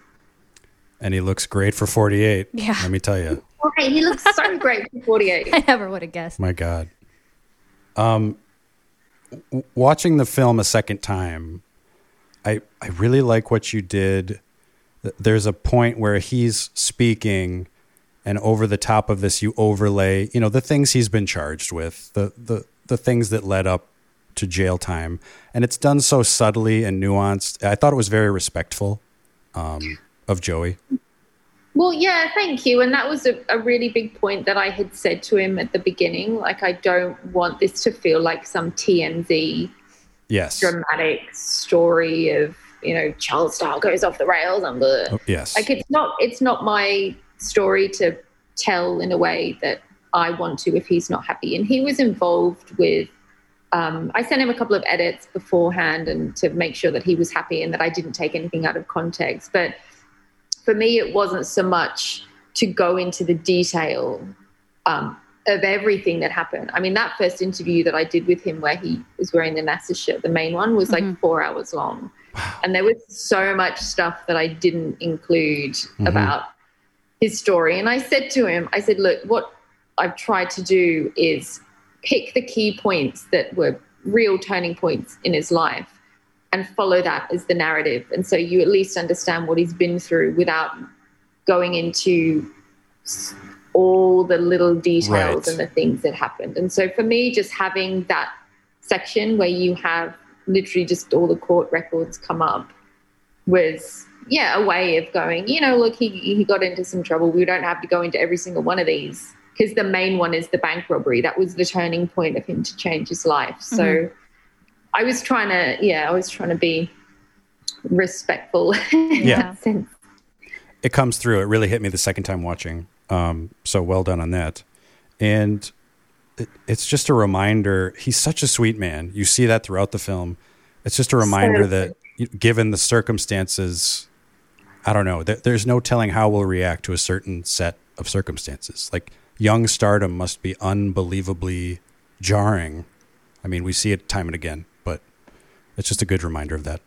and he looks great for 48. Yeah. Let me tell you. Right, [LAUGHS] he looks so great for 48. [LAUGHS] I never would have guessed. My God. Um, w- watching the film a second time, I I really like what you did. There's a point where he's speaking, and over the top of this, you overlay, you know, the things he's been charged with, the the the things that led up to jail time, and it's done so subtly and nuanced. I thought it was very respectful um, of Joey. Well, yeah, thank you. And that was a, a really big point that I had said to him at the beginning. Like, I don't want this to feel like some TMZ Yes. dramatic story of, you know, child star goes off the rails and blah. Oh, yes. Like, it's not, it's not my story to tell in a way that I want to if he's not happy. And he was involved with. Um, I sent him a couple of edits beforehand and to make sure that he was happy and that I didn't take anything out of context. But for me, it wasn't so much to go into the detail um, of everything that happened. I mean, that first interview that I did with him, where he was wearing the NASA shirt, the main one, was like four hours long, and there was so much stuff that I didn't include Mhm. about his story. And I said to him, I said, look, what I've tried to do is pick the key points that were real turning points in his life and follow that as the narrative. And so you at least understand what he's been through without going into s- all the little details Right. and the things that happened. And so for me, just having that section where you have literally just all the court records come up was yeah a way of going you know look he, he got into some trouble we don't have to go into every single one of these because the main one is the bank robbery that was the turning point of him to change his life so Mhm. i was trying to yeah i was trying to be respectful [LAUGHS] in Yeah. that sense it comes through. It really hit me the second time watching. Um, so well done on that. And it, it's just a reminder. He's such a sweet man. You see that throughout the film. It's just a reminder that given the circumstances, I don't know. There, there's no telling how we'll react to a certain set of circumstances. Like young stardom must be unbelievably jarring. I mean, we see it time and again, but it's just a good reminder of that.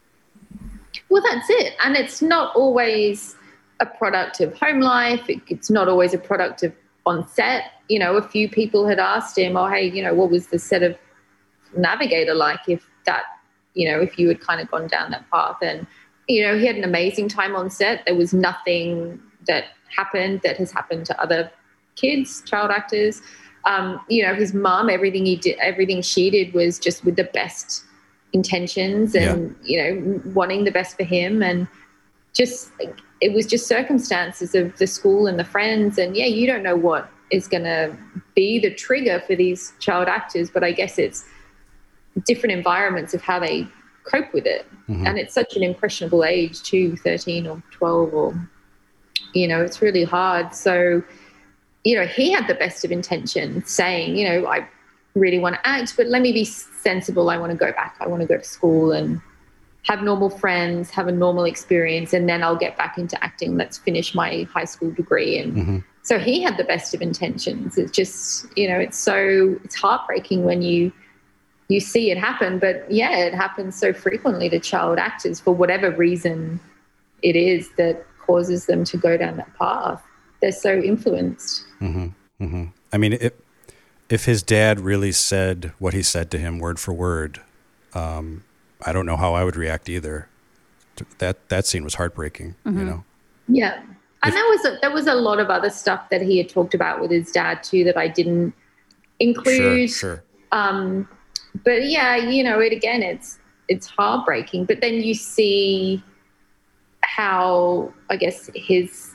Well, that's it. And it's not always a product of home life. It, it's not always a product of on set. You know, a few people had asked him, oh, hey, you know, what was the set of Navigator like if that, you know, if you had kind of gone down that path? And, you know, he had an amazing time on set. There was nothing that happened that has happened to other kids, child actors. Um, you know, his mom, everything he did, everything she did was just with the best intentions and you know wanting the best for him and just it was just circumstances of the school and the friends and yeah you don't know what is going to be the trigger for these child actors but i guess it's different environments of how they cope with it. Mhm. and it's such an impressionable age too 13 or 12 or you know it's really hard. So you know he had the best of intentions saying you know i really want to act but let me be sensible. I want to go back. I want to go to school and have normal friends have a normal experience and then i'll get back into acting let's finish my high school degree. And so he had the best of intentions. It's just you know it's so it's heartbreaking when you you see it happen. But yeah it happens so frequently to child actors for whatever reason it is that causes them to go down that path. They're so influenced. Hmm hmm I mean, if if his dad really said what he said to him word for word, um, I don't know how I would react either. That that scene was heartbreaking. You Mhm. know, Yeah, and there was a, there was a lot of other stuff that he had talked about with his dad too that I didn't include. sure, sure. Um, but yeah, you know, it again, it's it's heartbreaking. But then you see how I guess his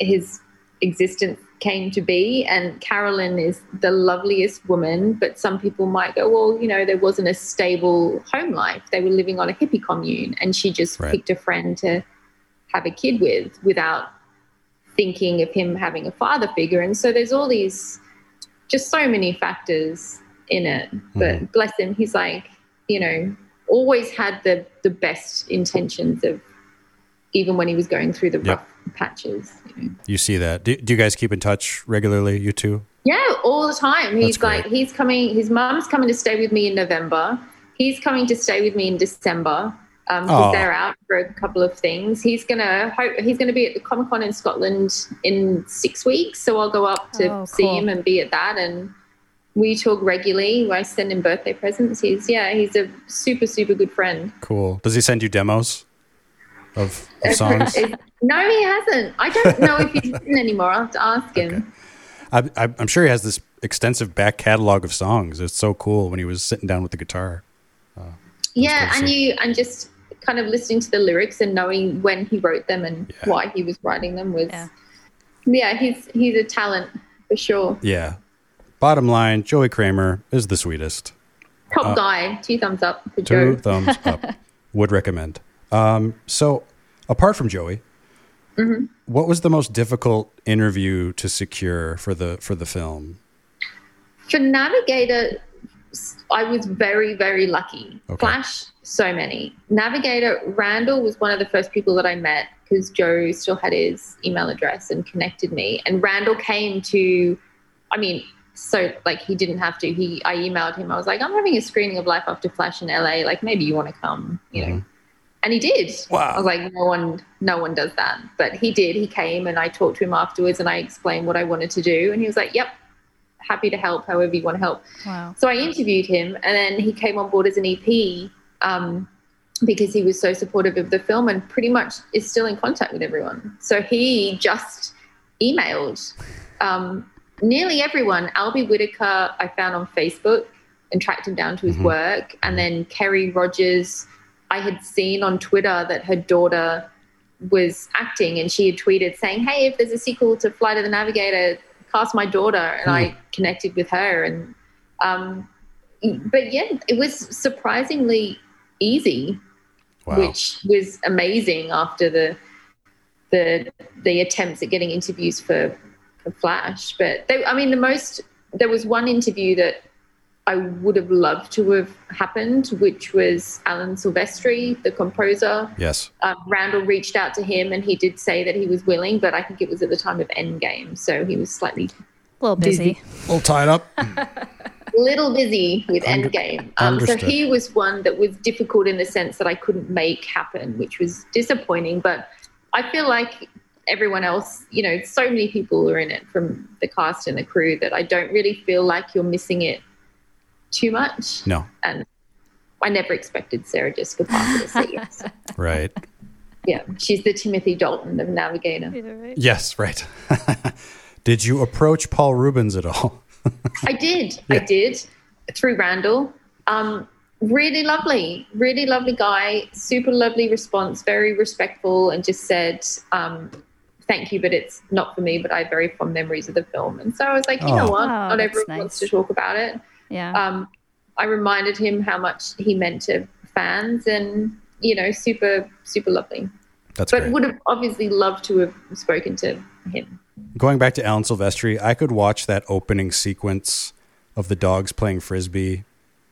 his existence came to be, and Carolyn is the loveliest woman. But some people might go, well, you know, there wasn't a stable home life. They were living on a hippie commune, and she just Right. picked a friend to have a kid with without thinking of him having a father figure. And so there's all these, just so many factors in it. Hmm. But bless him, he's like, you know, always had the the best intentions of, even when he was going through the Yep. rough patches. you see that. Do, do you guys keep in touch regularly? You two? Yeah, all the time. He's That's great. like, he's coming. His mom's coming to stay with me in November. He's coming to stay with me in December. Um, because Aw. they're out for a couple of things. He's gonna hope he's gonna be at the Comic Con in Scotland in six weeks. So I'll go up to Oh, see him and be at that. And we talk regularly. I send him birthday presents. He's yeah, he's a super super good friend. Cool. Does he send you demos of, of songs? [LAUGHS] no, he hasn't. I don't know if he's written anymore. I'll have to ask him. I, I, I'm sure he has this extensive back catalog of songs. It's so cool when he was sitting down with the guitar. Yeah, and see. you and just kind of listening to the lyrics and knowing when he wrote them and why he was writing them was yeah. he's he's a talent for sure. Yeah. Bottom line, Joey Cramer is the sweetest. Top Uh, guy, two thumbs up for Two Joe. thumbs up. [LAUGHS] Would recommend. Um, so, apart from Joey, Mhm. What was the most difficult interview to secure for the for the film? For Navigator, I was very, very lucky. Okay. Flash, so many. Navigator, Randall was one of the first people that I met because Joe still had his email address and connected me. And Randall came to, I mean, so like he didn't have to. He, I emailed him. I was like, I'm having a screening of Life After Flash in LA. Like maybe you want to come, you know. And he did. Wow. I was like, no one, no one does that. But he did. He came and I talked to him afterwards and I explained what I wanted to do. And he was like, yep, happy to help however you want to help. Wow. So I interviewed him, and then he came on board as an EP um, because he was so supportive of the film and pretty much is still in contact with everyone. So he just emailed um, nearly everyone. Albie Whitaker, I found on Facebook and tracked him down to his work, and then Kerry Rogers, I had seen on Twitter that her daughter was acting and she had tweeted saying, Hey, if there's a sequel to Flight of the Navigator, cast my daughter. And I connected with her. And, um, but yeah, it was surprisingly easy, Wow. which was amazing after the, the, the attempts at getting interviews for, for Flash. But they, I mean, the most, there was one interview that I would have loved to have happened, which was Alan Silvestri, the composer. Yes. Um, Randall reached out to him and he did say that he was willing, but I think it was at the time of Endgame. So he was slightly A little busy. A little tied up. A [LAUGHS] little busy with Under- Endgame. Um, so he was one that was difficult in the sense that I couldn't make happen, which was disappointing. But I feel like everyone else, you know, so many people are in it from the cast and the crew that I don't really feel like you're missing it too much. No. And I never expected Sarah Jessica Parker to say yes. [LAUGHS] Right. Yeah, she's the Timothy Dalton of Navigator. Yes, right. [LAUGHS] Did you approach Paul Reubens at all? I did. [LAUGHS] I did through Randall. Um, really lovely, really lovely guy. Super lovely response. Very respectful, and just said, um, "Thank you, but it's not for me." But I have very fond memories of the film, and so I was like, you know Oh. what? Oh, not that's everyone wants to talk about it. Yeah. Um, I reminded him how much he meant to fans, and you know, super, super lovely. That's but great. would have obviously loved to have spoken to him. Going back to Alan Silvestri, I could watch that opening sequence of the dogs playing frisbee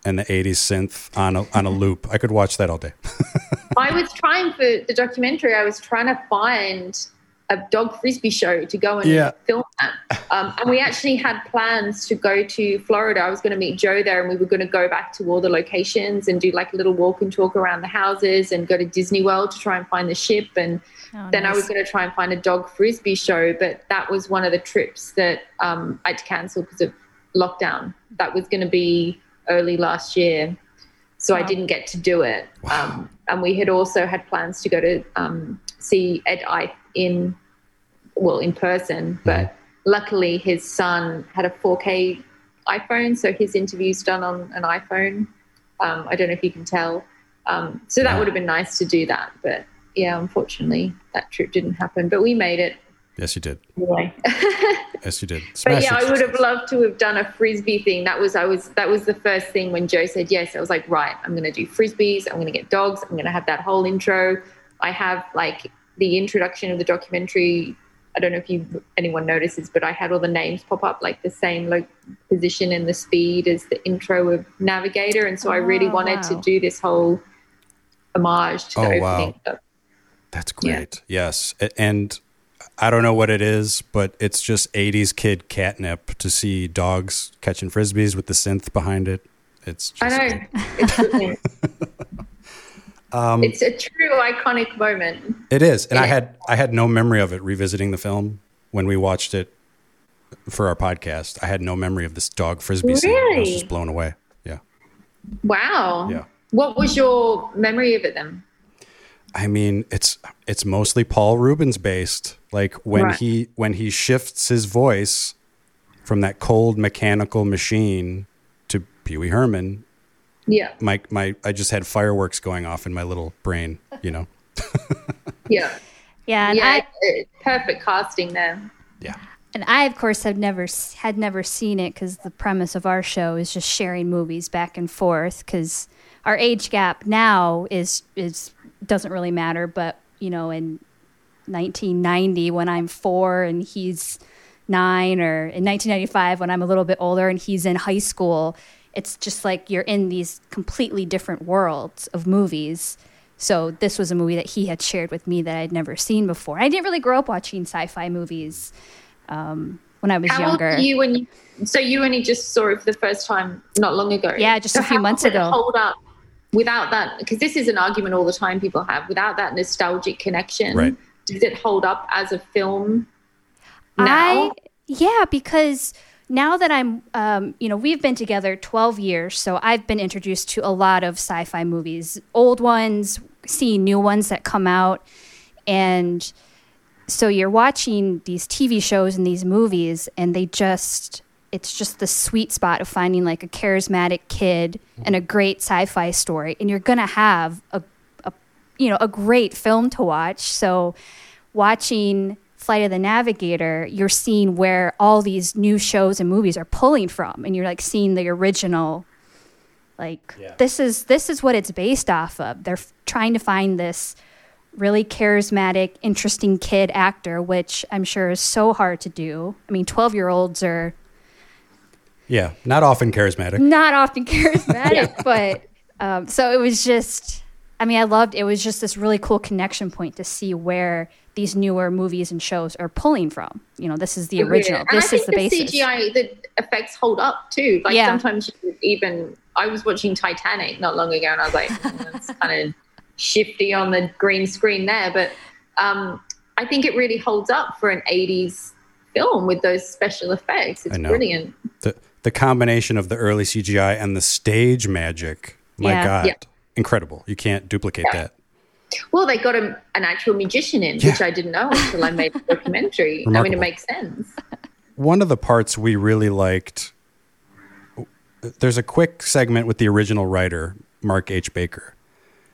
and the 80s synth on a, on a loop. I could watch that all day. [LAUGHS] I was trying for the documentary. I was trying to find a dog frisbee show to go and Yeah. film that. Um, and we actually had plans to go to Florida. I was going to meet Joe there, and we were going to go back to all the locations and do like a little walk and talk around the houses, and go to Disney World to try and find the ship. And Oh, then I was going to try and find a dog frisbee show, but that was one of the trips that um, I had to cancel because of lockdown. That was going to be early last year so I didn't get to do it. Um, and we had also had plans to go to um, see Ed Ike in, well, in person, but luckily his son had a 4K iPhone, so his interview's done on an iPhone. Um, I don't know if you can tell. Um, so that Yeah. would have been nice to do that, but yeah, unfortunately that trip didn't happen. But we made it yes, you did. anyway. [LAUGHS] Yes, you did. But yeah. I would have loved to have done a frisbee thing. That was I was that was the first thing when Joe said yes. I was like, right, I'm going to do frisbees. I'm going to get dogs. I'm going to have that whole intro. I have like the introduction of the documentary. I don't know if you anyone notices, but I had all the names pop up like the same like position and the speed as the intro of Navigator, and so I really Oh, wanted to do this whole homage to the Oh, opening. wow. That's great. Yes. And I don't know what it is, but it's just 80s kid catnip to see dogs catching frisbees with the synth behind it. It's just, I know [LAUGHS] it's, brilliant. Um, it's a true iconic moment. it is. And I had I had no memory of it revisiting the film when we watched it for our podcast. I had no memory of this dog frisbee scene. I was just blown away. Yeah. Wow. Yeah. What was your memory of it then? I mean, it's it's mostly Paul Reubens based. Like when Right. he when he shifts his voice from that cold mechanical machine to Pee Wee Herman, Yeah. my my I just had fireworks going off in my little brain. You know. [LAUGHS] Yeah. Yeah, and yeah. I perfect casting there. and I of course have never had never seen it because the premise of our show is just sharing movies back and forth because our age gap now is is doesn't really matter, but you know, in 1990 when I'm four and he's nine, or in 1995 when I'm a little bit older and he's in high school. It's just like you're in these completely different worlds of movies. So this was a movie that he had shared with me that I'd never seen before. I didn't really grow up watching sci-fi movies um, when I was How younger. old were you when you? So you only just saw it for the first time not long ago. Yeah, just So a few how months does it ago. Hold up without that because this is an argument all the time people have. Without that nostalgic connection, Right. does it hold up as a film? Now? I yeah, because now that I'm, um, you know, we've been together 12 years, so I've been introduced to a lot of sci-fi movies, old ones, seeing new ones that come out, and so you're watching these TV shows and these movies, and they just. It's just the sweet spot of finding like a charismatic kid and a great sci-fi story, and you're gonna have a, a you know a great film to watch. So watching Flight of the Navigator, you're seeing where all these new shows and movies are pulling from, and you're like seeing the original. Like this is this is what it's based off of. They're f- trying to find this really charismatic, interesting kid actor, which I'm sure is so hard to do. I mean, 12 year olds are Yeah, not often charismatic. not often charismatic, [LAUGHS] but um, so it was just. I mean, I loved it. Was just this really cool connection point to see where these newer movies and shows are pulling from. You know, this is the original. And This I is think the basis. CGI, the effects hold up too. Like Yeah. sometimes even I was watching Titanic not long ago, and I was like, "Mm, it's [LAUGHS] kind of shifty on the green screen there, but um, I think it really holds up for an '80s film with those special effects. It's I know. brilliant. The the combination of the early CGI and the stage magic. My Yeah. God, Yeah. Incredible! You can't duplicate Yeah. that. Well, they got a, an actual magician in, which I didn't know until I made the [LAUGHS] documentary. I mean, it makes sense. One of the parts we really liked. There's a quick segment with the original writer, Mark H. Baker.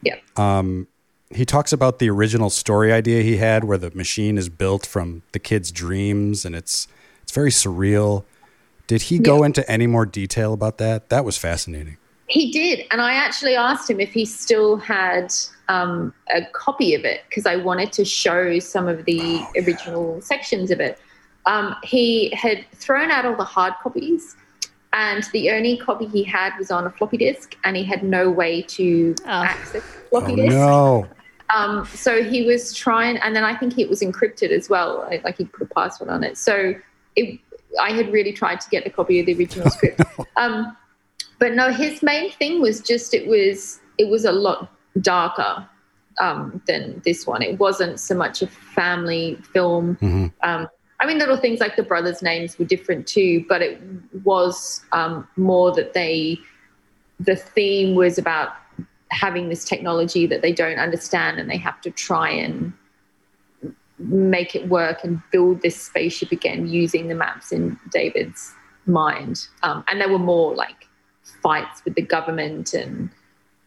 Yeah. Um, he talks about the original story idea he had, where the machine is built from the kid's dreams, and it's it's very surreal. Did he go into any more detail about that? That was fascinating. He did, and I actually asked him if he still had um, a copy of it because I wanted to show some of the original sections of it. Um, he had thrown out all the hard copies, and the only copy he had was on a floppy disk, and he had no way to access the floppy Oh disk. no! Um, so he was trying, and then I think it was encrypted as well. like- Like he put a password on it. So it, I had really tried to get a copy of the original script. [LAUGHS] Um, but no, his main thing was just it was it was a lot darker um, than this one. It wasn't so much a family film. Um, I mean, little things like the brothers' names were different too, but it was um, more that they the theme was about having this technology that they don't understand and they have to try and make it work and build this spaceship again using the maps in David's mind. Um, and there were more like fights with the government and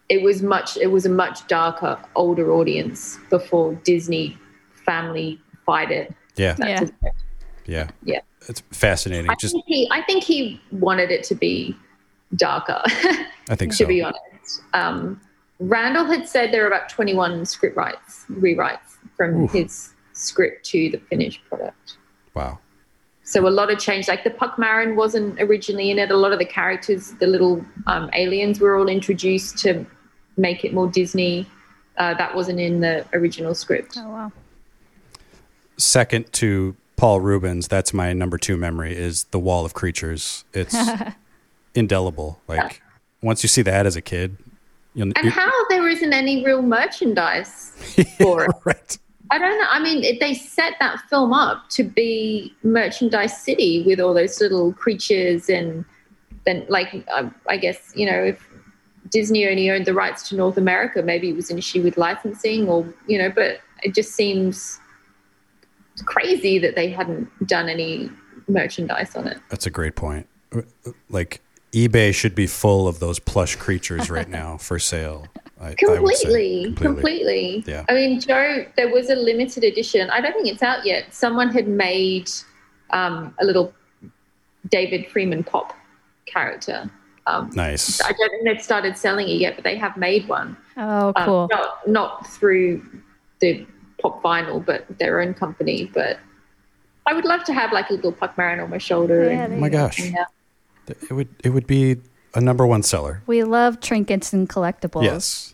it was much it was a much darker older audience before Disney family fight it. Yeah, Yeah. it. yeah, Yeah. it's fascinating. I Just think he I think he wanted it to be darker. [LAUGHS] I think to so. be honest. Um, Randall had said there are about 21 script writes, rewrites from Oof. his script to the finished product. Wow. So a lot of change. Like the Puckmaren wasn't originally in it. A lot of the characters, the little um, aliens, were all introduced to make it more Disney. Uh, that wasn't in the original script. Oh wow. second to Paul Reubens, that's my number two memory is the Wall of Creatures. It's [LAUGHS] indelible. Like once you see that as a kid, you'll, And how there isn't any real merchandise [LAUGHS] for it. right. I don't know. I mean, they set that film up to be merchandise city with all those little creatures, and then, like, I, I guess you know, if Disney only owned the rights to North America, maybe it was an issue with licensing, or you know. But it just seems crazy that they hadn't done any merchandise on it. That's a great point. Like eBay should be full of those plush creatures right [LAUGHS] now for sale. I, I would say. completely, completely. Yeah. I mean, Joe, there was a limited edition. I don't think it's out yet. Someone had made um, a little David Freeman pop character. Um, Nice. I don't think they've started selling it yet, but they have made one. Oh, Um, cool. not, not through the pop vinyl, but their own company. But I would love to have like a little Puckmaren on my shoulder. Yeah, and, Oh my gosh. Yeah. It would it would be a number one seller. We love trinkets and collectibles Yes.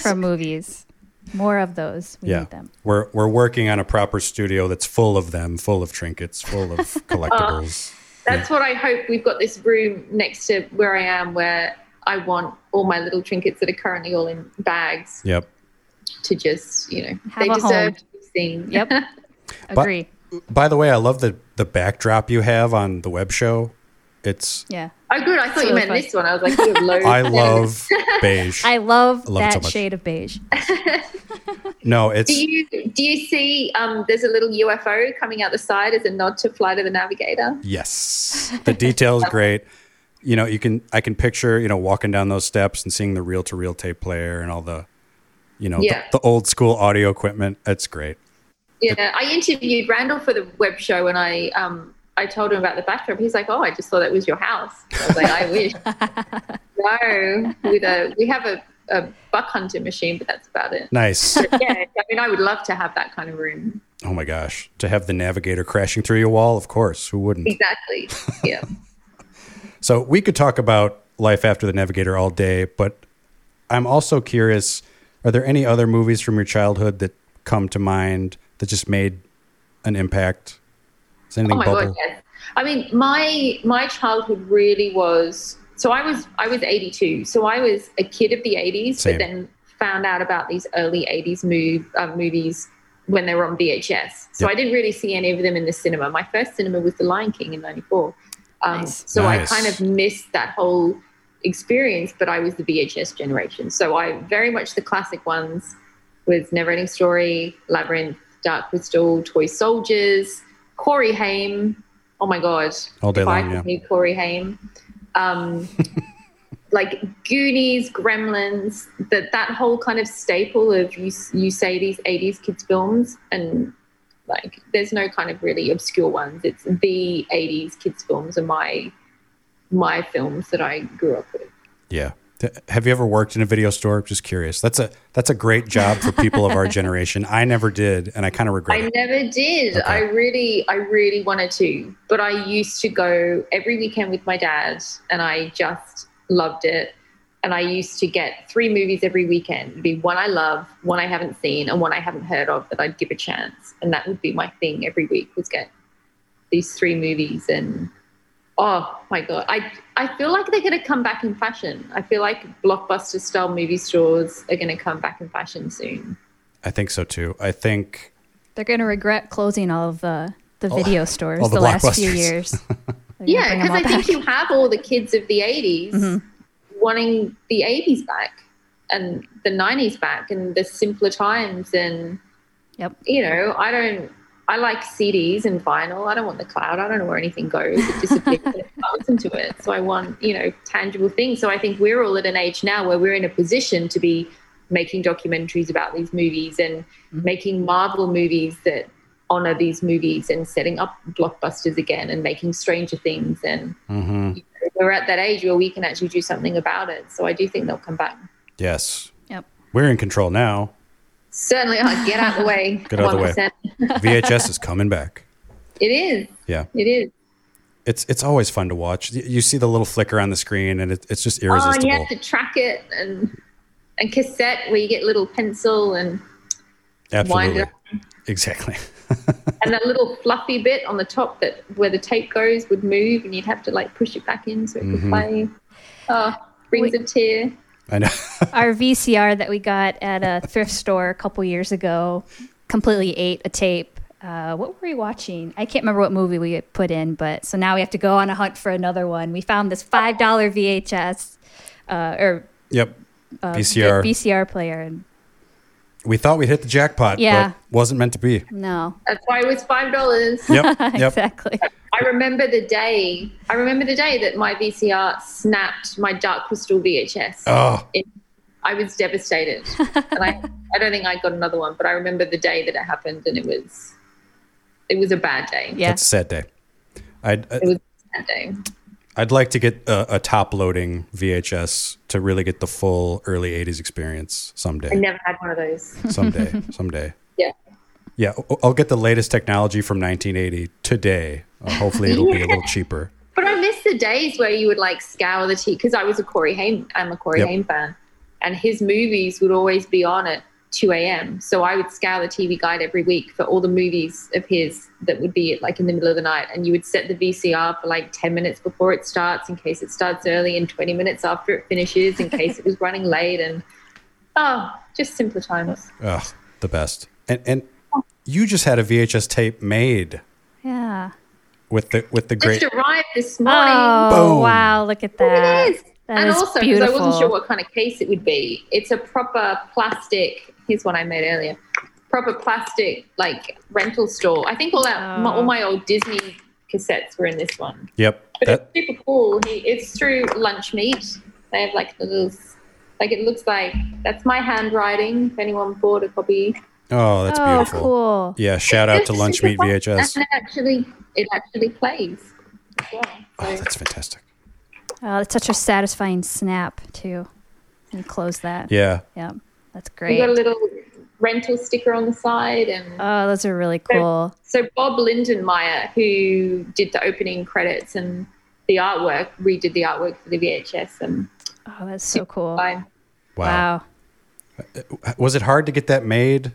From movies. More of those. We yeah. need them. We're we're working on a proper studio that's full of them, full of trinkets, full of [LAUGHS] collectibles. Ah, that's what I hope. We've got this room next to where I am where I want all my little trinkets that are currently all in bags yep. to just, you know, Have they a deserve home. to be seen. Yep. [LAUGHS] But- Agree. By the way, I love the the backdrop you have on the web show. It's yeah. Oh, good. I thought you meant fun. this one. I was like, you have loads. I love [LAUGHS] beige. I love I love it so that shade of beige. [LAUGHS] No, it's Do you do you see? Um, there's a little UFO coming out the side as a nod to Flight of the Navigator. yes. The detail is [LAUGHS] great. You know, you can I can picture you know walking down those steps and seeing the reel to reel tape player and all the you know Yeah. the, the old school audio equipment. It's great. Yeah, I interviewed Randall for the web show, and I um I told him about the backdrop. He's like, "Oh, I just thought that was your house." I was like, "I [LAUGHS] wish." no, with a we have a, a buck hunter machine, but that's about it. Nice. But yeah, I mean, I would love to have that kind of room. Oh my gosh, to have the navigator crashing through your wall, of course, who wouldn't? Exactly. Yeah. [LAUGHS] So we could talk about life after the Navigator all day, but I'm also curious: Are there any other movies from your childhood that come to mind that just made an impact? Is Oh my bubble? god, yes. I mean, my my childhood really was. So I was I was 82. So I was a kid of the 80s, Same. but then found out about these early 80s move, uh, movies when they were on VHS. So Yep. I didn't really see any of them in the cinema. My first cinema was The Lion King in '94. Um, Nice. So Nice. I kind of missed that whole experience, but I was the VHS generation. So I very much the classic ones was Never Ending Story, Labyrinth, Dark Crystal, Toy Soldiers, Corey Haim. Oh my God. All day if long, could yeah. meet Corey Haim. Um, [LAUGHS] like Goonies, Gremlins, that that whole kind of staple of you you say these 80s kids films and like there's no kind of really obscure ones. It's the 80s kids films are my my films that I grew up with. Yeah. Have you ever worked in a video store? Just curious. That's a that's a great job for people of our [LAUGHS] generation. I never did, and I kind of regret it. I it. never did. Okay. I really, I really wanted to, but I used to go every weekend with my dad, and I just loved it. And I used to get three movies every weekend. It'd be one I love, one I haven't seen, and one I haven't heard of that I'd give a chance. And that would be my thing every week was get these three movies. And oh my god, I I feel like they're going to come back in fashion. I feel like blockbuster style movie stores are going to come back in fashion soon. I think so too. I think They're going to regret closing all of the, the video stores all the, the last few years. [LAUGHS] Yeah, because all I think you have all the kids of the 80s Mhm. wanting the 80s back and the 90s back and the simpler times. And, Yep. you know, I don't, I like CDs and vinyl. I don't want the cloud. I don't know where anything goes. It disappears. I listen to it. So I want, you know, tangible things. So I think we're all at an age now where we're in a position to be making documentaries about these movies and making Marvel movies that honor these movies and setting up blockbusters again and making Stranger Things. And mhm. we're at that age where we can actually do something about it. So I do think they'll come back. yes, Yep. we're in control now. Certainly, I'll get out of the way. [LAUGHS] Get out of the way. VHS [LAUGHS] is coming back. It is. Yeah. It is. It's it's always fun to watch. You see the little flicker on the screen, and it, it's just irresistible. Oh, and irresistible. you have to track it and and cassette where you get little pencil and Absolutely, wind exactly. [LAUGHS] and that little fluffy bit on the top that where the tape goes would move and you'd have to like push it back in so it could Mhm. play. Oh, brings a tear. I know. [LAUGHS] Our VCR that we got at a thrift store a couple years ago completely ate a tape. Uh, what were we watching? I can't remember what movie we put in, but so now we have to go on a hunt for another one. We found this five dollar VHS uh, or Yep. uh, VCR. VCR player, and we thought we'd hit the jackpot, Yeah. but wasn't meant to be. no, That's why it was five dollars. Yep. [LAUGHS] Yep. exactly. I remember the day. I remember the day that my VCR snapped my Dark Crystal VHS. Oh, It, I was devastated, [LAUGHS] and I, I don't think I got another one. But I remember the day that it happened, and it was, it was a bad day. Yeah. that's a sad day. I'd It was a bad day. I'd like to get a, a top loading VHS to really get the full early '80s experience someday. I never had one of those. [LAUGHS] someday, someday. Yeah. Yeah, I'll- get the latest technology from 1980 today. Uh, hopefully, it'll be a little cheaper. But I miss the days where you would like scour the TV because I was a Corey Haim. I'm a Corey Yep. Haim fan, and his movies would always be on at 2 a.m. So I would scour the TV guide every week for all the movies of his that would be like in the middle of the night, and you would set the VCR for like 10 minutes before it starts in case it starts early, and 20 minutes after it finishes in case it was [LAUGHS] running late, and oh, just simpler times. Ugh, the best. And and you just had a VHS tape made Yeah. with the with the great. Just arrived this morning. Oh Boom. wow! Look at that. It is. That and is also, because. I wasn't sure what kind of case it would be. It's a proper plastic. Here's one I made earlier. Proper plastic, like rental store. I think all that, my, all oh. my old Disney cassettes were in this one. Yep. But That it's super cool. He, it's through Lunchmeat. They have like the little, like it looks like that's my handwriting. If anyone bought a copy, oh, that's oh, beautiful. cool. Yeah, shout out to Lunchmeat fun. VHS. And it actually, it actually plays. as well. Oh, that's fantastic. Uh, oh, it's such a satisfying snap too. You close that. Yeah. Yeah. That's great. We got a little rental sticker on the side, and Oh, those are really cool. So Bob Lindenmeyer, who did the opening credits and the artwork, redid the artwork for the VHS. And Oh, that's so cool. fine. Wow. Uh, uh, was it hard to get that made?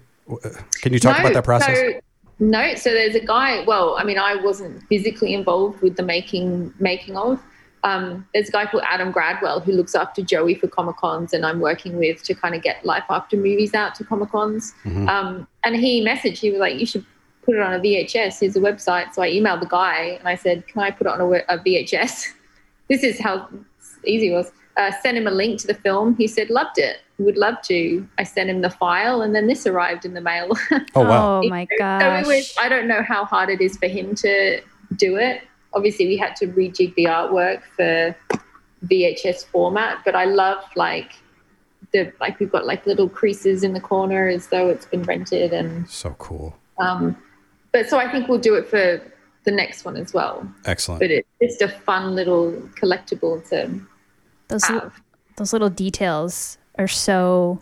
Can you talk about that process? So, no, so there's a guy. Well, I mean, I wasn't physically involved with the making making of. Um, there's a guy called Adam Gradwell who looks after Joey for Comic Cons, and I'm working with to kind of get Life After movies out to Comic Cons. Mhm. Um, and he messaged, he was like, "You should put it on a VHS. Here's a website." So I emailed the guy and I said, "Can I put it on a, a VHS?" [LAUGHS] this is how easy it was. Uh, sent him a link to the film. He said, "Loved it. Would love to." I sent him the file, and then this arrived in the mail. [LAUGHS] Oh, wow. Oh [LAUGHS] my So gosh. it was, I don't know how hard it is for him to do it. Obviously, we had to rejig the artwork for VHS format, but I love like the like we've got like little creases in the corner as though it's been rented, and So cool. um, but so I think we'll do it for the next one as well. Excellent. But it's just a fun little collectible to those li- have. those little details are so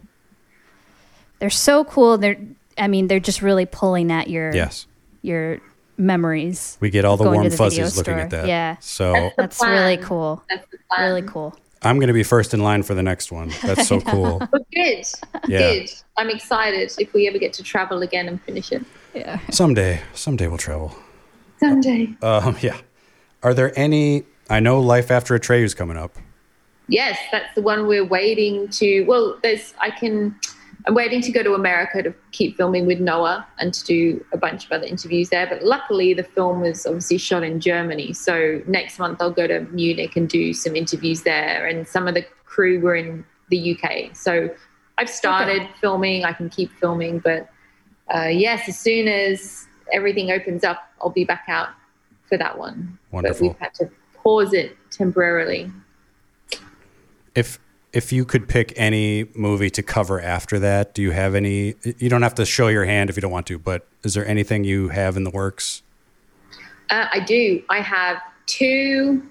they're so cool. They're I mean they're just really pulling at your Yes. your memories. We get all the warm the fuzzies looking at that. Yeah. So That's That's really cool. That's. Really cool. I'm going to be first in line for the next one. That's so [LAUGHS] cool. But good, Yeah. good. I'm excited if we ever get to travel again and finish it Yeah. someday, someday we'll travel. someday. Um, [LAUGHS] yeah. Are there any? I know Life After Atreyu's coming up. Yes, that's the one we're waiting to. Well, there's I can. I'm waiting to go to America to keep filming with Noah and to do a bunch of other interviews there. But luckily, the film was obviously shot in Germany. So next month, I'll go to Munich and do some interviews there. And some of the crew were in the UK. So I've started filming. I can keep filming. But uh, yes, as soon as everything opens up, I'll be back out for that one. Wonderful. But we've had to pause it temporarily. If if you could pick any movie to cover after that, do you have any? You don't have to show your hand if you don't want to, but is there anything you have in the works? Uh, I do. I have two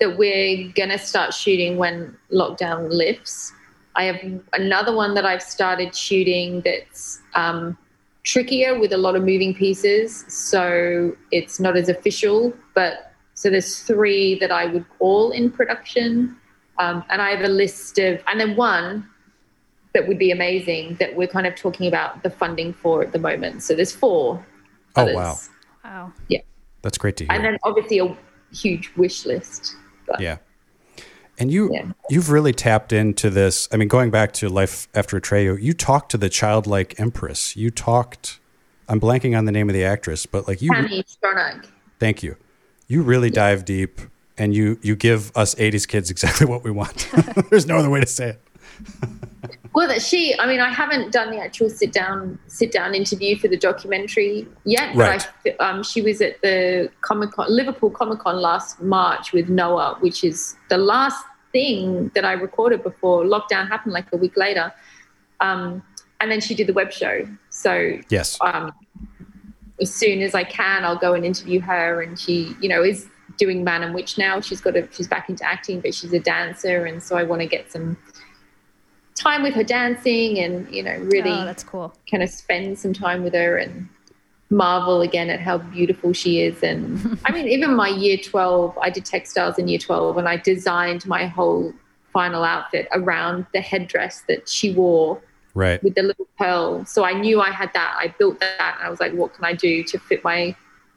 that we're going to start shooting when lockdown lifts. I have another one that I've started shooting that's um, trickier with a lot of moving pieces. So it's not as official, but so there's three that I would call in production. Um, and I have a list of, and then one that would be amazing that we're kind of talking about the funding for at the moment. So there's four. Oh others. wow, Wow. Yeah. that's great to hear. And then obviously a huge wish list. But yeah. And you you've really tapped into this. I mean, going back to Life After Atreyu, you talked to the childlike empress. You talked. I'm blanking on the name of the actress, but like you. Tami Stronach. Thank you. You really dive deep, and you you give us '80s kids exactly [LAUGHS] what we want. [LAUGHS] There's no other way to say it. [LAUGHS] Well, that she. I mean, I haven't done the actual sit down sit down interview for the documentary yet. Right. But I, um, she was at the Comic Con, Liverpool Comic Con last March with Noah, which is the last thing that I recorded before lockdown happened, like a week later. Um, and then she did the web show. So Yes. um, as soon as I can, I'll go and interview her. And she, you know, is doing Man and Witch now. She's got a, she's back into acting, but she's a dancer, and so I want to get some time with her dancing, and you know, really Oh, that's cool. kind of spend some time with her and marvel again at how beautiful she is. And [LAUGHS] I mean, even my year 12, I did textiles in year 12 and I designed my whole final outfit around the headdress that she wore Right. with the little pearl. So I knew I had that. I built that. And I was like, what can I do to fit my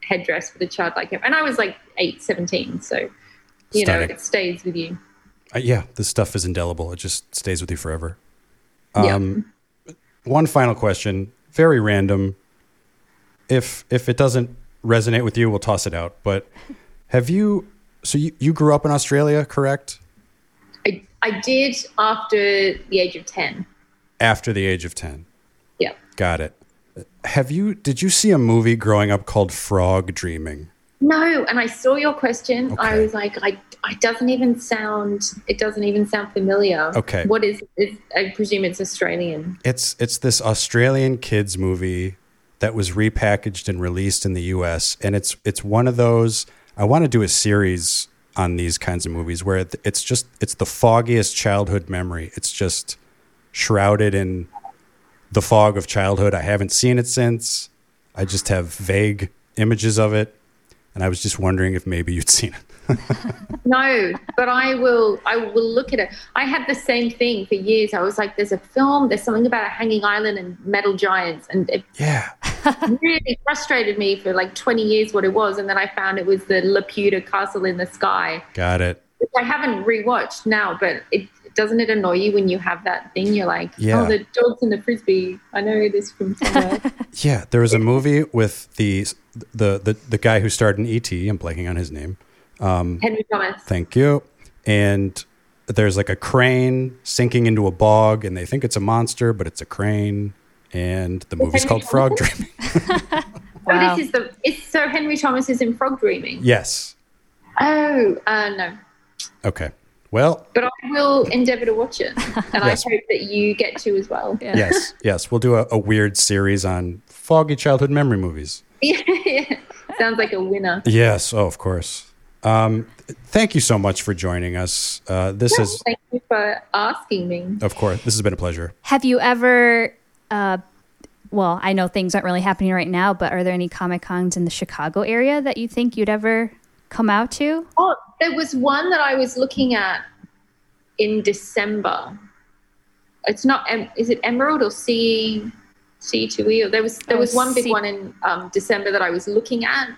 headdress with a child like him? And I was like 8, 17. So, you know, it stays with you. Uh, yeah, this stuff is indelible. It just stays with you forever. Um, One final question, very random. If if it doesn't resonate with you, we'll toss it out. But have you? So you, you grew up in Australia, correct? I, I did after the age of 10. After the age of ten. Yeah. Got it. Have you? Did you see a movie growing up called Frog Dreaming? No, and I saw your question. I was like, I, I doesn't even sound. It doesn't even sound familiar. Okay. What is? is I presume it's Australian. It's it's this Australian kids movie that was repackaged and released in the US and it's it's one of those I want to do a series on these kinds of movies where it- it's just it's the foggiest childhood memory. It's just shrouded in the fog of childhood. I haven't seen it since. I just have vague images of it and I was just wondering if maybe you'd [LAUGHS] seen it. [LAUGHS] No, but I will. I will look at it. I had the same thing for years. I was like, "There's a film. There's something about a hanging island and metal giants," and it Yeah. [LAUGHS] really frustrated me for like 20 years what it was. And then I found it was the Laputa Castle in the Sky, Got it. which I haven't rewatched now. But it doesn't it annoy you when you have that thing? You're like, Yeah. "Oh, the dogs and the frisbee. I know this from somewhere." [LAUGHS] Yeah, there was a movie with the the the, the guy who starred in ET. I'm blanking on his name. Um, Henry Thomas. Thank you. And there's like a crane sinking into a bog, and they think it's a monster, but it's a crane. And the movie's Henry called Frog Thomas? Dreaming. [LAUGHS] Oh, this is the. It's so Henry Thomas is in Frog Dreaming. Yes. Oh, uh, no. Okay. Well, But I will endeavour to watch it, and Yes. I hope that you get to as well. yes, yes. We'll do a, a weird series on foggy childhood memory movies. [LAUGHS] Yeah. Sounds like a winner. Yes. Oh, of course. Um, thank you so much for joining us. Uh, this Yeah, is, Thank you for asking me. of course, this has been a pleasure. Have you ever? Uh, well, I know things aren't really happening right now, but are there any comic cons in the Chicago area that you think you'd ever come out to? Oh, there was one that I was looking at in December. It's not. Is it Emerald or C C two E? Or there was there Oh, was one big C- one in um, December that I was looking at.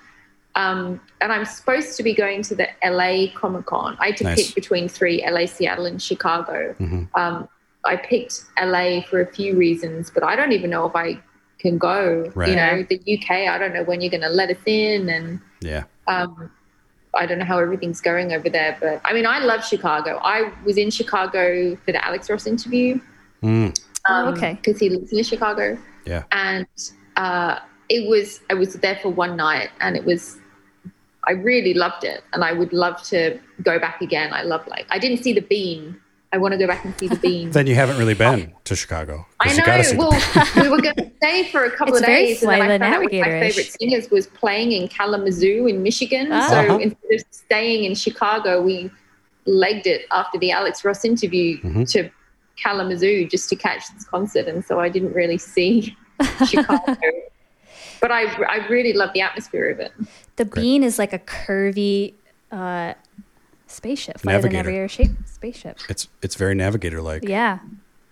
Um, and I'm supposed to be going to the LA Comic Con. I had to Nice. pick between three: LA, Seattle, and Chicago. Mhm. Um, I picked LA for a few reasons, but I don't even know if I can go. Right. You know, the UK. I don't know when you're going to let us in, and Yeah. um, I don't know how everything's going over there, but I mean, I love Chicago. I was in Chicago for the Alex Ross interview. Mm, Oh, okay. Because he lives in Chicago, yeah. and uh, it was I was there for one night, and it was I really loved it, and I would love to go back again. I love like I didn't see the Bean. I want to go back and see the [LAUGHS] Bean. Then you haven't really been to Chicago. 'cause I you gotta see know. the- Well, we were going to stay for a [LAUGHS] couple It's of very days, and then I found out one of my favorite singers was playing in Kalamazoo in Michigan. Ah. So Uh-huh. instead of staying in Chicago, we legged it after the Alex Ross interview Mhm. to Kalamazoo just to catch this concert, and so I didn't really see [LAUGHS] Chicago. but I, I really love the atmosphere of it. The bean is like a curvy uh, spaceship, flight of the Navigator. navigator shape spaceship. It's it's very navigator like. Yeah,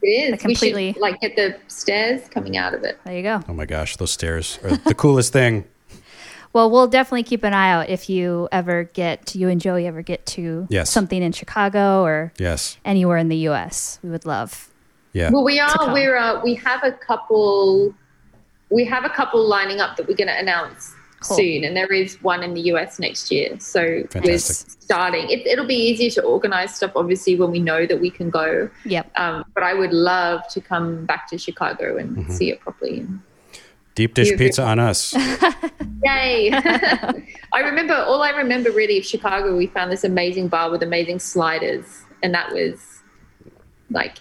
It is. Like We should, completely- like get the stairs coming out of it. there you go. Oh my gosh, those stairs are the coolest thing. [LAUGHS] Well, we'll definitely keep an eye out if you ever get you and Joey ever get to Yes. something in Chicago or Yes. anywhere in the U.S. We would love. Yeah. Well, we are. We're. Uh, we have a couple. We have a couple lining up that we're going to announce Cool. soon, and there is one in the US next year. So we're starting. It, it'll be easier to organize stuff, obviously, when we know that we can go. Yep. Um, but I would love to come back to Chicago and Mm-hmm. see it properly. Deep dish pizza on us. [LAUGHS] [LAUGHS] Yay! [LAUGHS] I remember all I remember really of Chicago. We found this amazing bar with amazing sliders, and that was like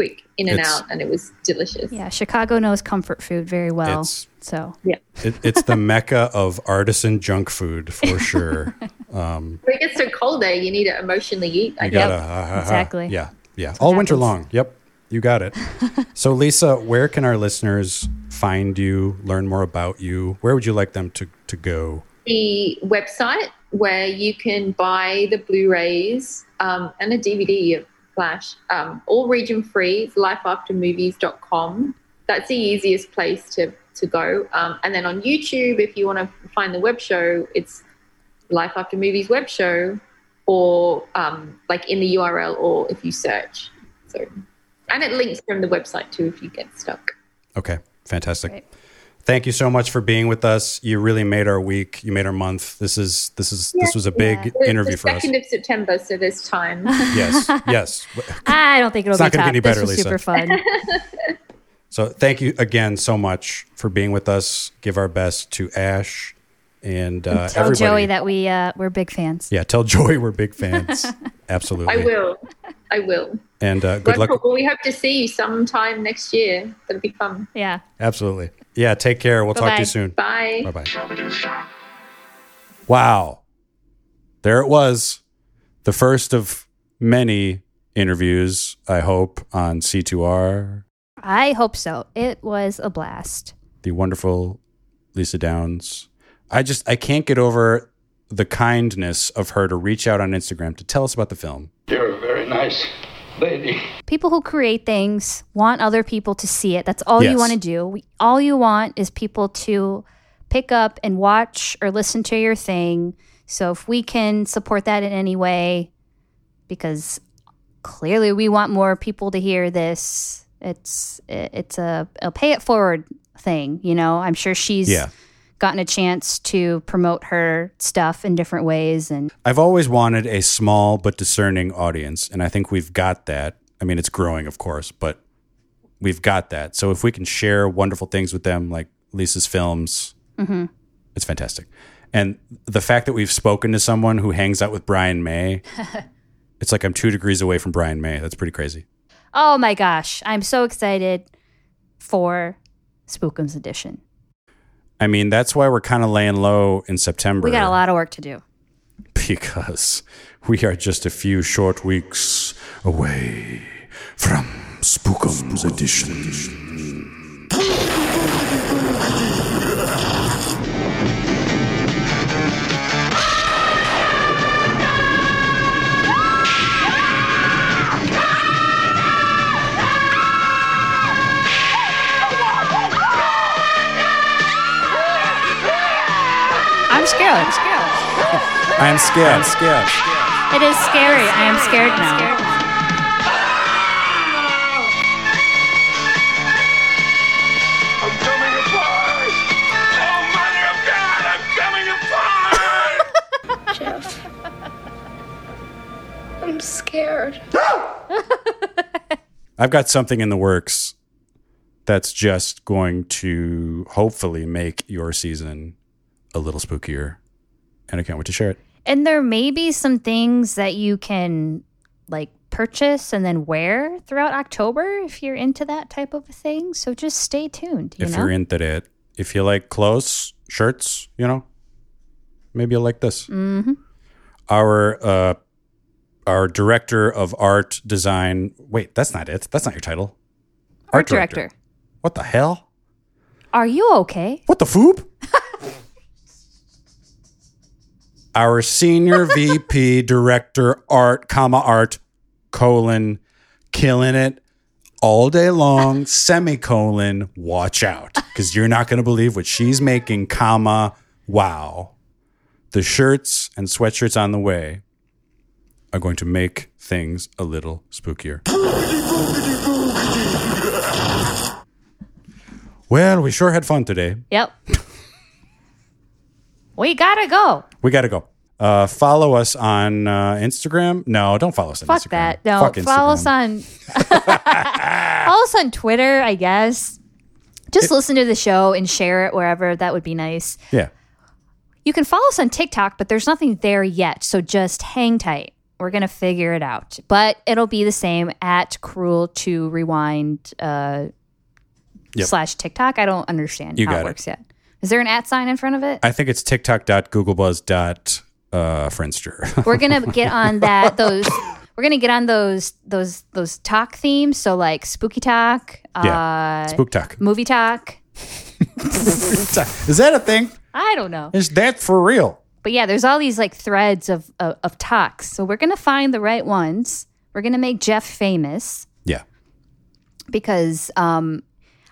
quick in and It's- out, and it was delicious. Yeah, Chicago knows comfort food very well. It's- so Yeah. It, it's the [LAUGHS] mecca of artisan junk food for [LAUGHS] sure. Um, When it gets so cold there, you need to emotionally eat. I you guess. gotta, ha, ha, ha. Exactly. Yeah, yeah. what All winter long. Yep, you got it. [LAUGHS] so, Lisa, where can our listeners find you, learn more about you, where would you like them to, to go? the website where you can buy the Blu-rays um, and a DVD of Flash, um, all region free. It's lifeaftermovies.com. That's the easiest place to to go. Um, and then on YouTube, if you want to find the web show, it's Life After Movies web show, or um, like in the URL, or if you search. So, and it links from the website too if you get stuck. Okay, fantastic. Thank you so much for being with us. You really made our week. You made our month. This is this is this was a big Yeah. interview for us. second of September, so there's time. [LAUGHS] Yes, yes. [LAUGHS] I don't think it'll It's be not gonna top. get any better, this was Lisa. super fun. [LAUGHS] So thank you again so much for being with us. Give our best to Ash and uh, Tell everybody. Joey that we uh, we're big fans. yeah, tell Joey we're big fans. [LAUGHS] Absolutely. I will. I will. And uh, good luck. Well, we hope to see you sometime next year. That'll be fun. Yeah. Absolutely. Yeah. Take care. We'll talk to you soon. Bye. Bye bye. Wow. There it was. The first of many interviews, I hope, on C2R. I hope so. It was a blast. The wonderful Lisa Downs. I just, I can't get over the kindness of her to reach out on Instagram to tell us about the film. You're a very nice lady. People who create things want other people to see it. That's all Yes. you want to do. All you want is people to pick up and watch or listen to your thing. So if we can support that in any way, because clearly we want more people to hear this. It's it's a, a pay it forward thing, you know. I'm sure she's Yeah. Gotten a chance to promote her stuff in different ways and I've always wanted a small but discerning audience, and I think we've got that. I mean, it's growing, of course, but we've got that. So if we can share wonderful things with them, like Lisa's films, Mhm. it's fantastic. And the fact that we've spoken to someone who hangs out with Brian May, [LAUGHS] it's like I'm two degrees away from Brian May. That's pretty crazy. Oh my gosh, I'm so excited for Spookums edition. I mean, that's why we're kind of laying low in September. We got a lot of work to do. because we are just a few short weeks away from Spookums Edition. Scared. I'm scared. I am scared. I'm scared. It is scary. I am scared now. I'm coming apart. Oh, mother of God, I'm coming apart. Jeff. I'm scared. [LAUGHS] I've got something in the works that's just going to hopefully make your season a little spookier. And I can't wait to share it. And there may be some things that you can like purchase and then wear throughout October if you're into that type of thing. So just stay tuned. You if know? you're into it, if you like clothes, shirts, you know, maybe you'll like this. Mhm. Our uh, our director of art design. Wait, that's not it. That's not your title. Art director. What the hell? Are you okay? What the foop? [LAUGHS] Our senior [LAUGHS] VP director art, comma art, colon, killing it all day long, semicolon, watch out. Because you're not going to believe what she's making, comma, wow. The shirts and sweatshirts on the way are going to make things a little spookier. [LAUGHS] Well, we sure had fun today. Yep. [LAUGHS] we gotta go. We got to go. Uh, follow us on uh, Instagram. No, don't follow us on Fuck Instagram. that. No, Fuck follow us on [LAUGHS] follow us on Twitter, I guess. Just listen to the show and share it wherever. That would be nice. Yeah. You can follow us on TikTok, but there's nothing there yet. So just hang tight. We're gonna figure it out. But it'll be the same at cruel to rewind uh, Yep. slash TikTok. I don't understand You how got it it. works yet. Is there an at sign in front of it? I think it's tiktok.googlebuzz.friendster. Uh, Friendster. [LAUGHS] We're gonna get on that those we're gonna get on those those those talk themes. So like spooky talk, Yeah. uh Spook talk. movie talk, [LAUGHS] Is that a thing? I don't know. Is that for real? But yeah, there's all these like threads of, of, of talks. So we're going to find the right ones. We're going to make Jeff famous Yeah. because um,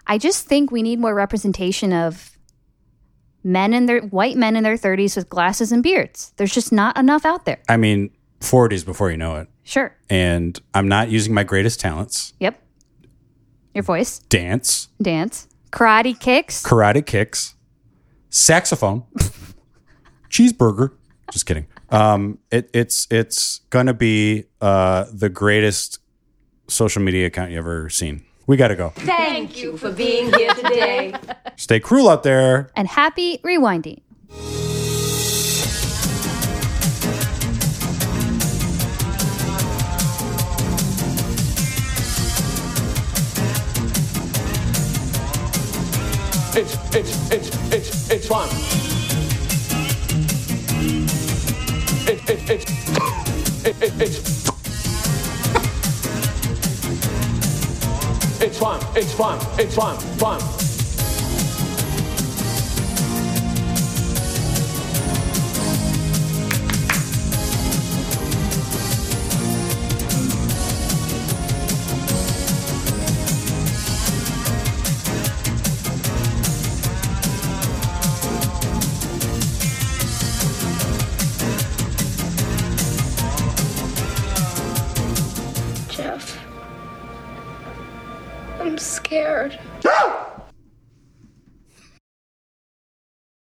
I just think we need more representation of men in their white men in their 30s with glasses and beards. There's just not enough out there. I mean, 40s before you know it. Sure. And I'm not using my greatest talents. Yep. Your voice, Dance, dance, karate kicks. karate kicks, saxophone, [LAUGHS] cheeseburger. Just kidding. Um, it, it's it's gonna be uh, the greatest social media account you ever seen. We got to go. Thank you for being here today. [LAUGHS] Stay cruel out there. and happy rewinding. It's it's it's it's it's fun. It, it, it's fun. It's fun. It's fun. Fun. Scared.